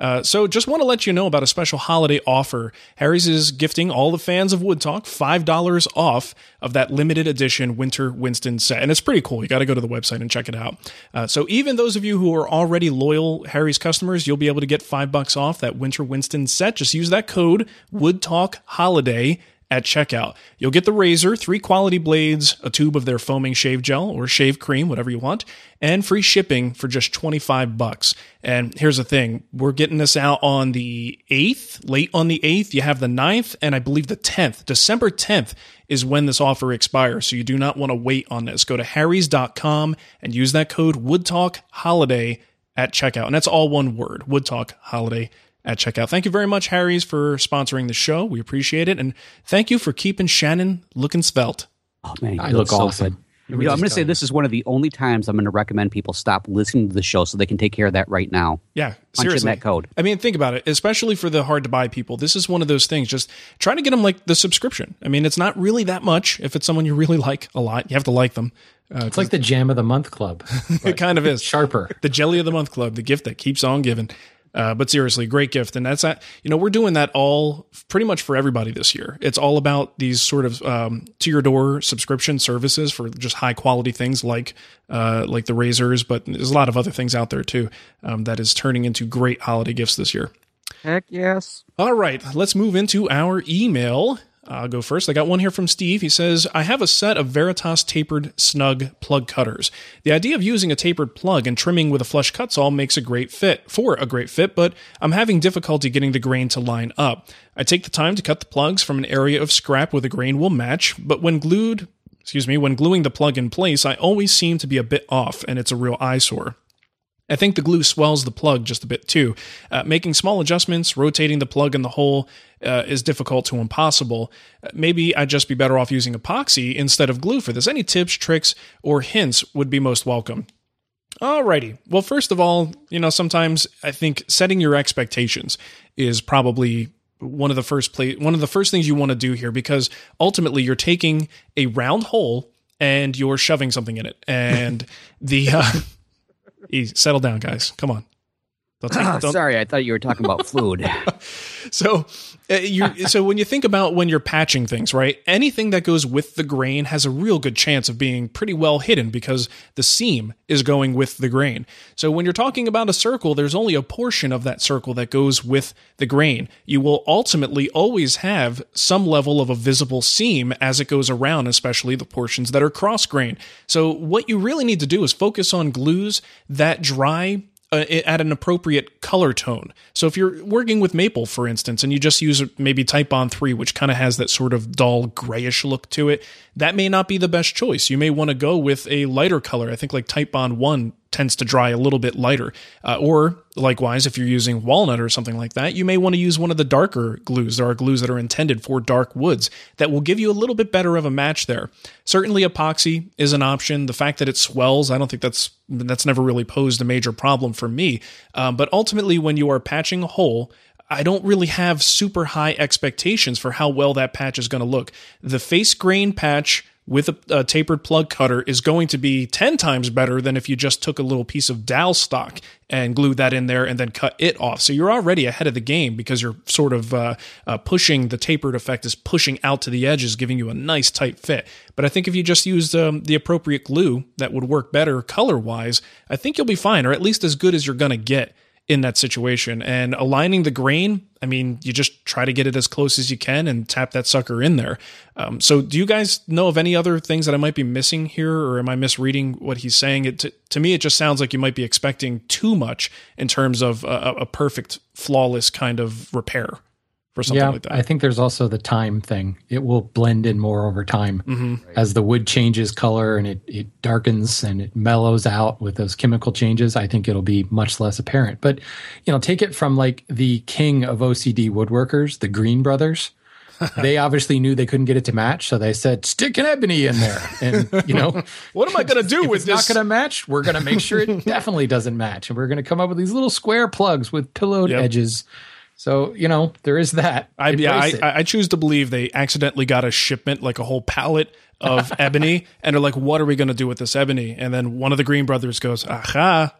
Uh, so just want to let you know about a special holiday offer. Harry's is gifting all the fans of Wood Talk $5 off of that limited edition Winter Winston set. And it's pretty cool. You got to go to the website and check it out. Uh, so even those of you who are already loyal Harry's customers, you'll be able to get five bucks off that Winter Winston set. Just use that code Wood Talk Holiday at checkout. You'll get the razor, three quality blades, a tube of their foaming shave gel or shave cream, whatever you want, and free shipping for just 25 bucks. And here's the thing, we're getting this out on the 8th, late on the 8th. You have the 9th and I believe the 10th. December 10th is when this offer expires, so you do not want to wait on this. Go to harrys.com and use that code WoodTalkHoliday at checkout. And that's all one word, Woodtalk Holiday at checkout. Thank you very much, Harry's, for sponsoring the show. We appreciate it. And thank you for keeping Shannon looking svelte. Oh, man. I look so awesome. Good. You know, I'm going to say this is one of the only times I'm going to recommend people stop listening to the show so they can take care of that right now. Yeah, Punch seriously. in that code. I mean, think about it. Especially for the hard to buy people, this is one of those things. Just try to get them like the subscription. I mean, it's not really that much. If it's someone you really like a lot, you have to like them. Uh, it's like the jam of the month club. it kind of is sharper. The jelly of the month club, the gift that keeps on giving. Uh, but seriously, great gift, and that's that. You know, we're doing that all pretty much for everybody this year. It's all about these sort of um, to your door subscription services for just high quality things like uh, like the razors, but there's a lot of other things out there too um, that is turning into great holiday gifts this year. Heck yes! All right, let's move into our email. I'll go first. I got one here from Steve. He says, I have a set of Veritas tapered snug plug cutters. The idea of using a tapered plug and trimming with a flush cut saw makes a great fit for a great fit, but I'm having difficulty getting the grain to line up. I take the time to cut the plugs from an area of scrap where the grain will match, but when glued, excuse me, when gluing the plug in place, I always seem to be a bit off and it's a real eyesore. I think the glue swells the plug just a bit too. Uh, making small adjustments, rotating the plug in the hole uh, is difficult to impossible. Uh, maybe I'd just be better off using epoxy instead of glue for this. Any tips, tricks, or hints would be most welcome. Alrighty. Well, first of all, you know, sometimes I think setting your expectations is probably one of the first play one of the first things you want to do here because ultimately you're taking a round hole and you're shoving something in it. And the uh, Easy. Settle down, guys. Come on. Don't take. Sorry, I thought you were talking about food. so uh, you so when you think about when you're patching things, right? Anything that goes with the grain has a real good chance of being pretty well hidden because the seam is going with the grain. So when you're talking about a circle, there's only a portion of that circle that goes with the grain. You will ultimately always have some level of a visible seam as it goes around, especially the portions that are cross grain. So what you really need to do is focus on glues that dry Uh, at an appropriate color tone. So if you're working with maple, for instance, and you just use maybe Titebond 3, which kind of has that sort of dull grayish look to it, that may not be the best choice. You may want to go with a lighter color. I think like Titebond 1 tends to dry a little bit lighter. Uh, or likewise, if you're using walnut or something like that, you may want to use one of the darker glues. There are glues that are intended for dark woods that will give you a little bit better of a match there. Certainly, epoxy is an option. The fact that it swells, I don't think that's that's never really posed a major problem for me. Um, but ultimately, when you are patching a hole, I don't really have super high expectations for how well that patch is going to look. The face grain patch with a, a, tapered plug cutter is going to be 10 times better than if you just took a little piece of dowel stock and glued that in there and then cut it off. So you're already ahead of the game because you're sort of uh, uh, pushing the tapered effect is pushing out to the edges, giving you a nice tight fit. But I think if you just used um, the appropriate glue that would work better color wise, I think you'll be fine, or at least as good as you're going to get in that situation. And aligning the grain, I mean, you just try to get it as close as you can and tap that sucker in there. Um, so, do you guys know of any other things that I might be missing here, or am I misreading what he's saying? It to, to me, it just sounds like you might be expecting too much in terms of a, a perfect, flawless kind of repair for something yeah, like that. I think there's also the time thing. It will blend in more over time mm-hmm. as the wood changes color and it, it darkens and it mellows out with those chemical changes. I think it'll be much less apparent. But, you know, take it from like the king of OCD woodworkers, the Greene Brothers. they obviously knew they couldn't get it to match, so they said, "Stick an ebony in there." And you know, what am I going to do with it's this? Not going to match. We're going to make sure it definitely doesn't match, and we're going to come up with these little square plugs with pillowed Yep. edges. So you know, there is that. I, yeah, I, I I choose to believe they accidentally got a shipment, like a whole pallet of ebony, and they're like, "What are we going to do with this ebony?" And then one of the Greene brothers goes, "Aha!"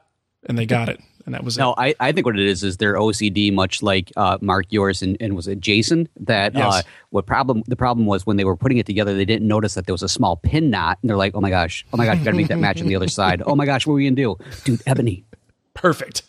and they got it, and that was No, it. I, I think what it is is their OCD, much like uh, Mark yours and, and was it Jason? That Yes. uh, what problem? The problem was when they were putting it together, they didn't notice that there was a small pin knot, and they're like, "Oh my gosh, oh my gosh, got to make that match on the other side. Oh my gosh, what are we gonna do, dude? Ebony." Perfect.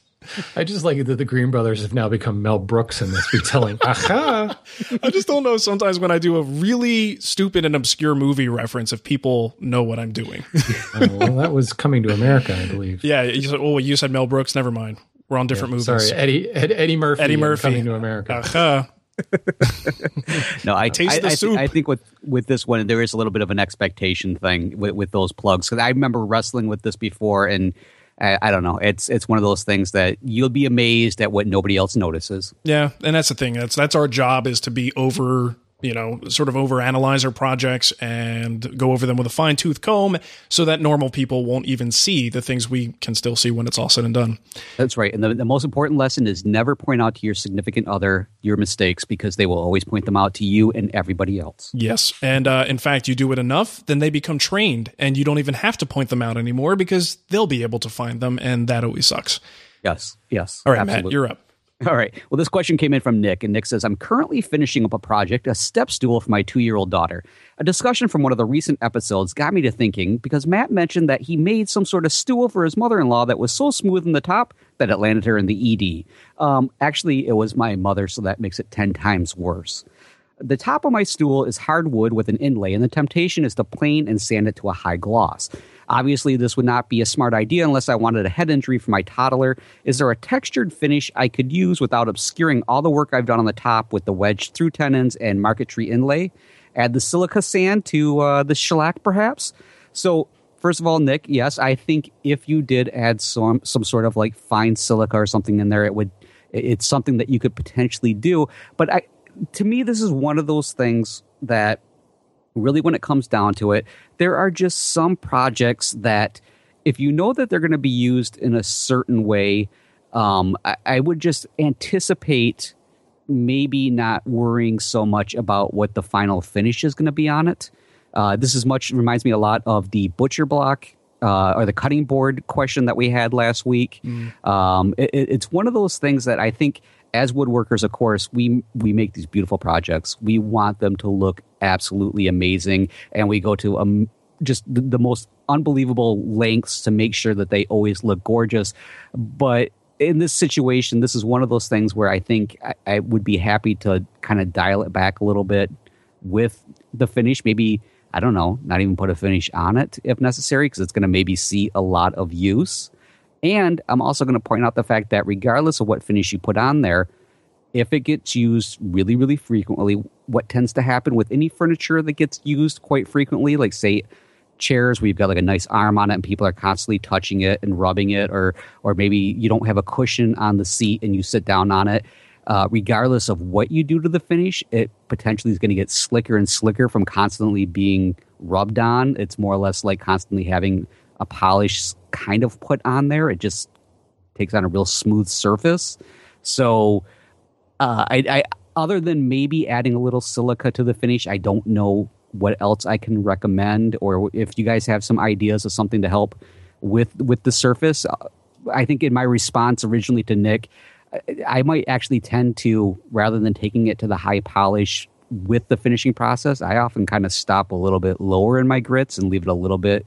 I just like it that the Greene Brothers have now become Mel Brooks in this retelling. Aha! I just don't know sometimes when I do a really stupid and obscure movie reference if people know what I'm doing. Oh, well, that was coming to America, I believe. yeah, you said, oh, you said Mel Brooks. Never mind. We're on different movies. Sorry, Eddie Ed, Eddie Murphy. Eddie Murphy. coming to America. Aha. No, I Taste I, the I, soup. I think with with this one, there is a little bit of an expectation thing with, with those plugs because I remember wrestling with this before, and I, I don't know, it's it's one of those things that you'll be amazed at what nobody else notices. Yeah, and that's the thing. That's that's our job is to be over, you know, sort of over analyze our projects and go over them with a fine tooth comb so that normal people won't even see the things we can still see when it's all said and done. That's right. And the, the most important lesson is never point out to your significant other your mistakes because they will always point them out to you and everybody else. Yes, and uh, in fact, you do it enough, then they become trained, and you don't even have to point them out anymore because they'll be able to find them, and that always sucks. Yes, yes. All right, Matt, you're up. All right. Well, this question came in from Nick, and Nick says, I'm currently finishing up a project, a step stool for my two year old daughter. A discussion from one of the recent episodes got me to thinking because Matt mentioned that he made some sort of stool for his mother in law that was so smooth in the top that it landed her in the ED. Um, actually, it was my mother, so that makes it 10 times worse. The top of my stool is hardwood with an inlay, and the temptation is to plane and sand it to a high gloss. Obviously, this would not be a smart idea unless I wanted a head injury for my toddler. Is there a textured finish I could use without obscuring all the work I've done on the top with the wedge through tenons and marquetry inlay? Add the silica sand to uh, the shellac, perhaps? So, first of all, Nick, yes, I think if you did add some some sort of like fine silica or something in there, it would it's something that you could potentially do. But I, to me, this is one of those things that really, when it comes down to it, there are just some projects that, if you know that they're going to be used in a certain way, um, I, I would just anticipate maybe not worrying so much about what the final finish is going to be on it. Uh, this is much reminds me a lot of the butcher block uh, or the cutting board question that we had last week. Mm. Um, it, it's one of those things that I think as woodworkers, of course, we we make these beautiful projects. We want them to look absolutely amazing, and we go to um, just the, the most unbelievable lengths to make sure that they always look gorgeous. But in this situation, this is one of those things where I think I, I would be happy to kind of dial it back a little bit with the finish. Maybe I don't know, not even put a finish on it if necessary, because it's going to maybe see a lot of use. And I'm also going to point out the fact that regardless of what finish you put on there, if it gets used really, really frequently, what tends to happen with any furniture that gets used quite frequently, like say chairs where you've got like a nice arm on it and people are constantly touching it and rubbing it, or or maybe you don't have a cushion on the seat and you sit down on it. Uh, regardless of what you do to the finish, it potentially is going to get slicker and slicker from constantly being rubbed on. It's more or less like constantly having a polish kind of put on there. It just takes on a real smooth surface. So, uh, I, I other than maybe adding a little silica to the finish, I don't know what else I can recommend, or if you guys have some ideas of something to help with with the surface. Uh, I think in my response originally to Nick, I might actually tend to rather than taking it to the high polish with the finishing process, I often kind of stop a little bit lower in my grits and leave it a little bit,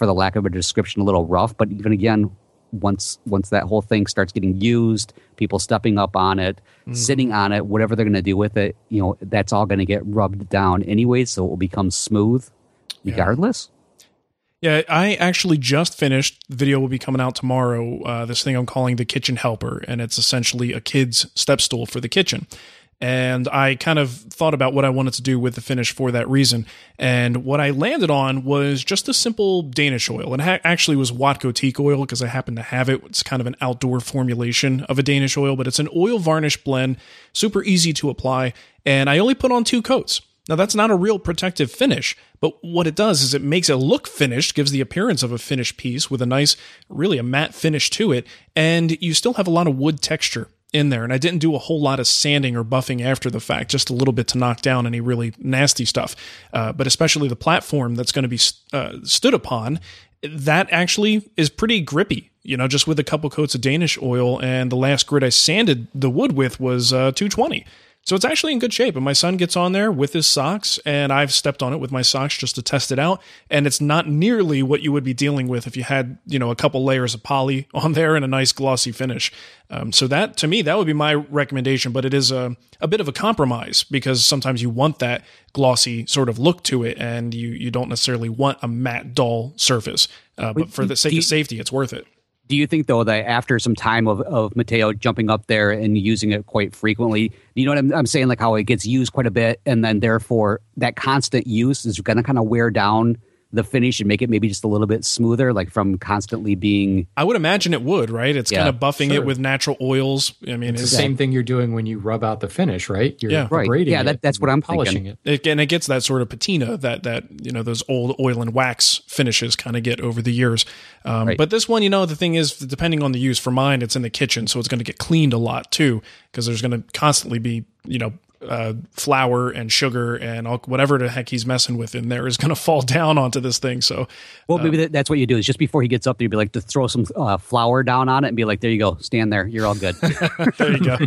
for the lack of a description, a little rough. But even again, once once that whole thing starts getting used, people stepping up on it, mm-hmm. sitting on it, whatever they're going to do with it, you know, that's all going to get rubbed down anyway, so it will become smooth regardless. Yeah. Yeah, I actually just finished. The video will be coming out tomorrow. Uh, this thing I'm calling the Kitchen Helper, and it's essentially a kid's step stool for the kitchen. And I kind of thought about what I wanted to do with the finish for that reason. And what I landed on was just a simple Danish oil. And actually was Watco teak oil because I happen to have it. It's kind of an outdoor formulation of a Danish oil, but it's an oil varnish blend, super easy to apply. And I only put on two coats. Now, that's not a real protective finish, but what it does is it makes it look finished, gives the appearance of a finished piece with a nice, really a matte finish to it, and you still have a lot of wood texture in there. And I didn't do a whole lot of sanding or buffing after the fact, just a little bit to knock down any really nasty stuff. Uh, but especially the platform that's going to be uh, stood upon, that actually is pretty grippy. You know, just with a couple coats of Danish oil, and the last grit I sanded the wood with was uh, 220. So it's actually in good shape. And my son gets on there with his socks, and I've stepped on it with my socks just to test it out. And it's not nearly what you would be dealing with if you had, you know, a couple layers of poly on there and a nice glossy finish. Um, so that, to me, that would be my recommendation. But it is a, a bit of a compromise because sometimes you want that glossy sort of look to it, and you, you don't necessarily want a matte, dull surface. Uh, but for the sake of safety, it's worth it. Do you think though that after some time of, of Mateo jumping up there and using it quite frequently, you know what I'm, I'm saying? Like how it gets used quite a bit, and then therefore that constant use is going to kind of wear down the finish and make it maybe just a little bit smoother, like from constantly being. I would imagine it would, right? It's yeah, kind of buffing sure. it with natural oils. I mean, it's, it's the same thing you're doing when you rub out the finish, right? You're yeah, right. Yeah, that, that's what I'm polishing thinking. it. it. And it gets that sort of patina that that you know those old oil and wax finishes kind of get over the years. Um, right. But this one, you know, the thing is, depending on the use, for mine, it's in the kitchen, so it's going to get cleaned a lot too, because there's going to constantly be you know uh, flour and sugar and all, whatever the heck he's messing with in there is going to fall down onto this thing. So, well, maybe uh, that's what you do is just before he gets up there, you'd be like to throw some uh, flour down on it and be like, "There you go, stand there, you're all good." there you go.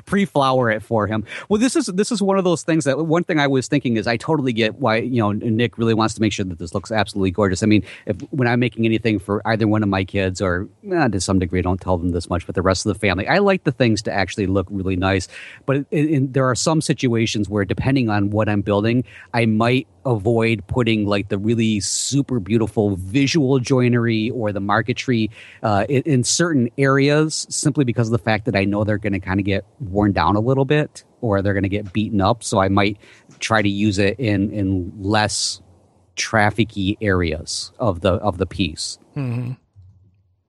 Pre-flour it for him. Well, this is this is one of those things that one thing I was thinking is I totally get why you know Nick really wants to make sure that this looks absolutely gorgeous. I mean, if when I'm making anything for either one of my kids or eh, to some degree, I don't tell them this much, but the rest of the family, I like the things to actually look really nice. But in, in, there are some situations where, depending on what I'm building, I might avoid putting like the really super beautiful visual joinery or the marquetry uh, in, in, certain areas simply because of the fact that I know they're going to kind of get worn down a little bit or they're going to get beaten up. So I might try to use it in in less trafficy areas of the of the piece. Mm-hmm.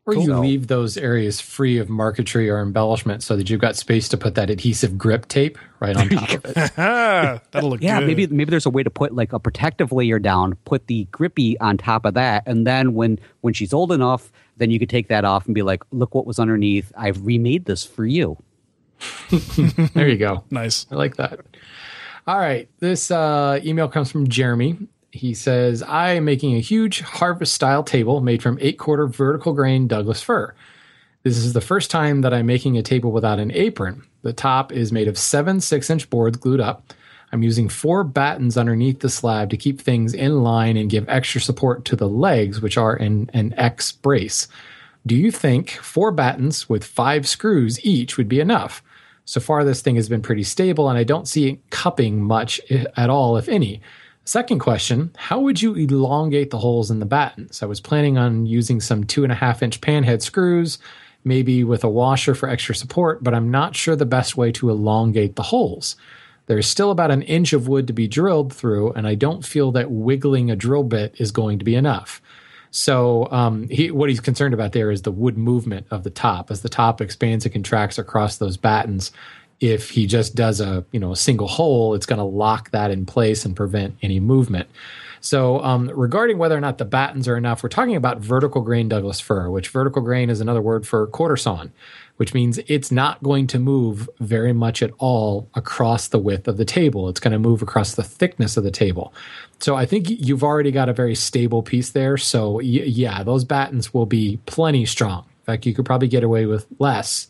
Or you leave those areas free of marquetry or embellishment so that you've got space to put that adhesive grip tape right on top of it. That'll look good. yeah, good. maybe maybe there's a way to put like a protective layer down, put the grippy on top of that, and then when when she's old enough, then you could take that off and be like, look what was underneath. I've remade this for you. there you go. nice. I like that. All right. This uh, email comes from Jeremy He says, I am making a huge harvest style table made from eight quarter vertical grain Douglas fir. This is the first time that I'm making a table without an apron. The top is made of seven six inch boards glued up. I'm using four battens underneath the slab to keep things in line and give extra support to the legs, which are in an X brace. Do you think four battens with five screws each would be enough? So far, this thing has been pretty stable, and I don't see it cupping much eh, at all, if any. Second question How would you elongate the holes in the battens? I was planning on using some two and a half inch panhead screws, maybe with a washer for extra support, but I'm not sure the best way to elongate the holes. There's still about an inch of wood to be drilled through, and I don't feel that wiggling a drill bit is going to be enough. So um, he, what he's concerned about there is the wood movement of the top as the top expands and contracts across those battens. If he just does a you know a single hole, it's going to lock that in place and prevent any movement. So um, regarding whether or not the battens are enough, we're talking about vertical grain Douglas fir, which vertical grain is another word for quarter sawn which means it's not going to move very much at all across the width of the table. It's going to move across the thickness of the table. So I think you've already got a very stable piece there. So y- yeah, those battens will be plenty strong. In fact, you could probably get away with less,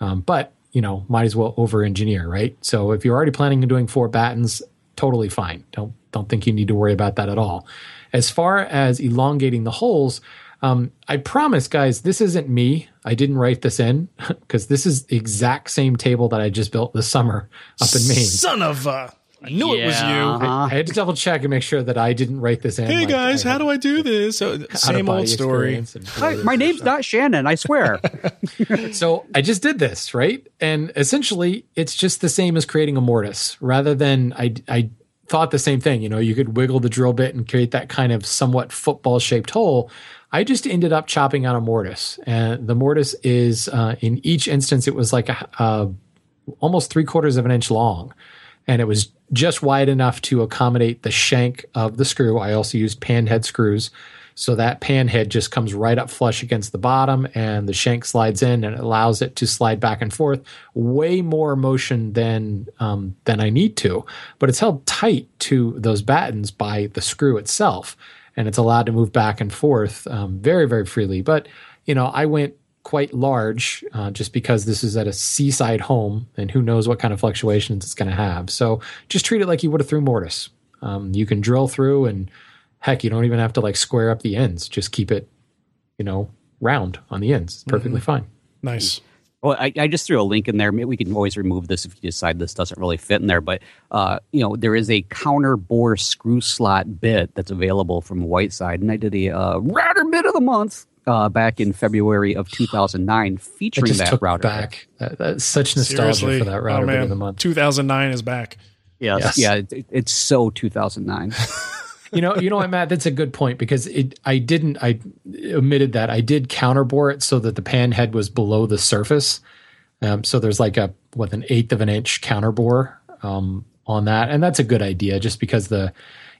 um, but you know, might as well over engineer, right? So if you're already planning on doing four battens, totally fine. Don't don't think you need to worry about that at all. As far as elongating the holes, um, I promise, guys, this isn't me. I didn't write this in because this is the exact same table that I just built this summer up in Maine. Son of a. I knew Yeah, it was you. uh-huh. I, I had to double check and make sure that I didn't write this in. Hey like, guys, I how do I do this? So, same old story. Hi, my name's not Shannon, I swear. So I just did this, right? And essentially, it's just the same as creating a mortise. Rather than I, I thought the same thing. You know, you could wiggle the drill bit and create that kind of somewhat football shaped hole. I just ended up chopping out a mortise, and the mortise is uh, in each instance it was like a, a almost three quarters of an inch long, and it was just wide enough to accommodate the shank of the screw. I also used pan head screws. So that pan head just comes right up flush against the bottom and the shank slides in and it allows it to slide back and forth. Way more motion than um, than I need to, but it's held tight to those battens by the screw itself, and it's allowed to move back and forth um, very very freely. But you know, I went quite large uh, just because this is at a seaside home and who knows what kind of fluctuations it's going to have. So just treat it like you would a through mortise. Um, you can drill through and heck, you don't even have to like square up the ends. Just keep it, you know, round on the ends. It's perfectly fine. Nice. Well, I, I just threw a link in there. Maybe we can always remove this if you decide this doesn't really fit in there. But uh, you know, there is a counter bore screw slot bit that's available from Whiteside, and I did a uh, router bit of the month uh, back in February of 2009, It featuring just that took router. back. That, that's such nostalgia Seriously. for that router oh, bit man. of the month. 2009 is back. Yes, Yes. yeah, it, it's so 2009. you know, you know what, Matt? That's a good point because it. I didn't. I omitted that. I did counterbore it so that the pan head was below the surface. Um, so there's like a with an eighth of an inch counterbore um, on that, and that's a good idea. Just because the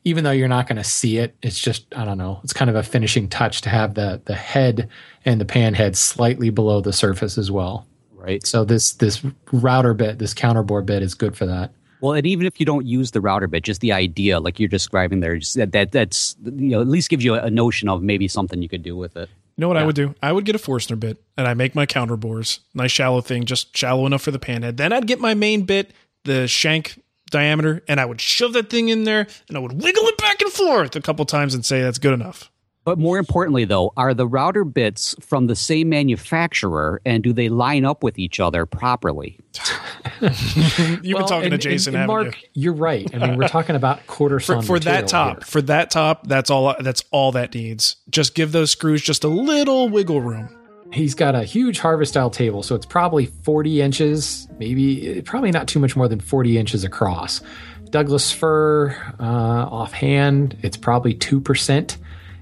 even though you're not going to see it, it's just I don't know. It's kind of a finishing touch to have the the head and the pan head slightly below the surface as well. right. So this this router bit, this counterbore bit, is good for that. Well, and even if you don't use the router bit, just the idea, like you're describing there, just that, that that's you know at least gives you a, a notion of maybe something you could do with it. You know what I would do? I would get a Forstner bit and I make my counter bores. Nice shallow thing, just shallow enough for the pan head. Then I'd get my main bit, the shank diameter, and I would shove that thing in there and I would wiggle it back and forth a couple times and say that's good enough. But more importantly, though, are the router bits from the same manufacturer, and do they line up with each other properly? You've been talking and- to Jason, and, and Mark, you? you're right. I mean, we're talking about quarter For, for that top, here. for that top, that's all. That's all that needs. Just give those screws just a little wiggle room. He's got a huge harvest style table, so it's probably 40 inches, maybe probably not too much more than 40 inches across. Douglas fir, uh, offhand, it's probably 2%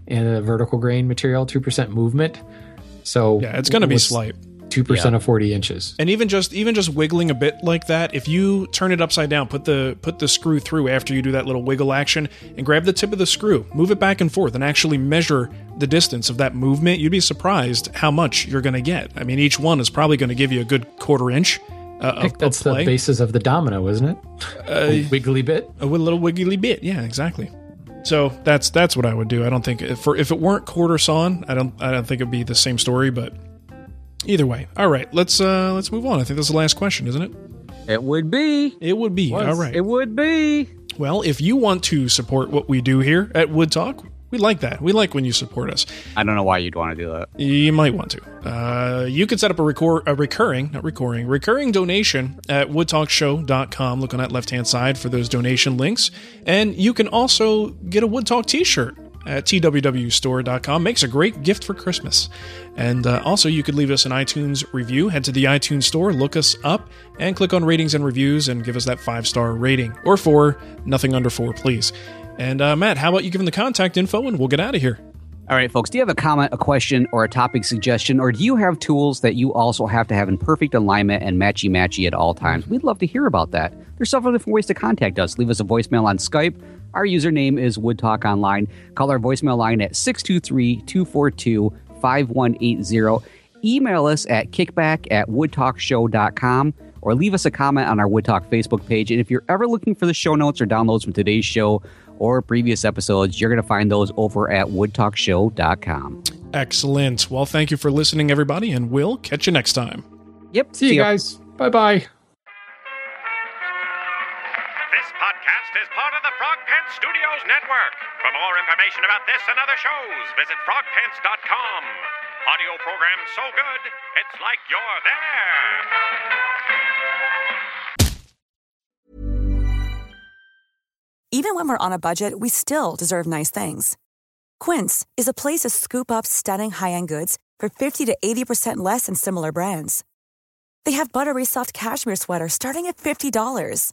in a vertical grain material, 2% movement. So Yeah, it's going to be what's slight. 2% of 40 inches. And even just even just wiggling a bit like that, if you turn it upside down, put the put the screw through after you do that little wiggle action, and grab the tip of the screw, move it back and forth, and actually measure the distance of that movement, you'd be surprised how much you're going to get. I mean, each one is probably going to give you a good quarter inch uh, I of, think that's of the basis of the domino, isn't it? Uh, A wiggly bit. a little wiggly bit. Yeah, exactly. So that's that's what I would do. I don't think if, for if it weren't quarter sawn, I don't I don't think it'd be the same story. But either way, all right. Let's uh let's move on. I think that's the last question, isn't it? It would be. It would be. Was. All right. It would be. Well, if you want to support what we do here at Wood Talk, we like that. We like when you support us. I don't know why you'd want to do that. You might want to. Uh, you can set up a, record, a recurring, not recurring, recurring donation at woodtalkshow.com. Look on that left hand side for those donation links. And you can also get a Wood Talk t shirt at twwstore.com. Makes a great gift for Christmas. And uh, also, you could leave us an iTunes review. Head to the iTunes store, look us up, and click on ratings and reviews and give us that five star rating. Or four, nothing under four, please. And uh, Matt, how about you give them the contact info and we'll get out of here? All right, folks, do you have a comment, a question, or a topic suggestion, or do you have tools that you also have to have in perfect alignment and matchy matchy at all times? We'd love to hear about that. There's several different ways to contact us. Leave us a voicemail on Skype. Our username is Wood Talk Online. Call our voicemail line at 623 242 5180. Email us at kickback at woodtalkshow.com or leave us a comment on our Woodtalk Facebook page. And if you're ever looking for the show notes or downloads from today's show or previous episodes, you're going to find those over at woodtalkshow.com. Excellent. Well, thank you for listening, everybody, and we'll catch you next time. Yep. See you guys. Bye bye. The Frog Pants Studios Network. For more information about this and other shows, visit frogpants.com. Audio program so good, it's like you're there. Even when we're on a budget, we still deserve nice things. Quince is a place to scoop up stunning high-end goods for 50 to 80% less than similar brands. They have buttery soft cashmere sweaters starting at $50,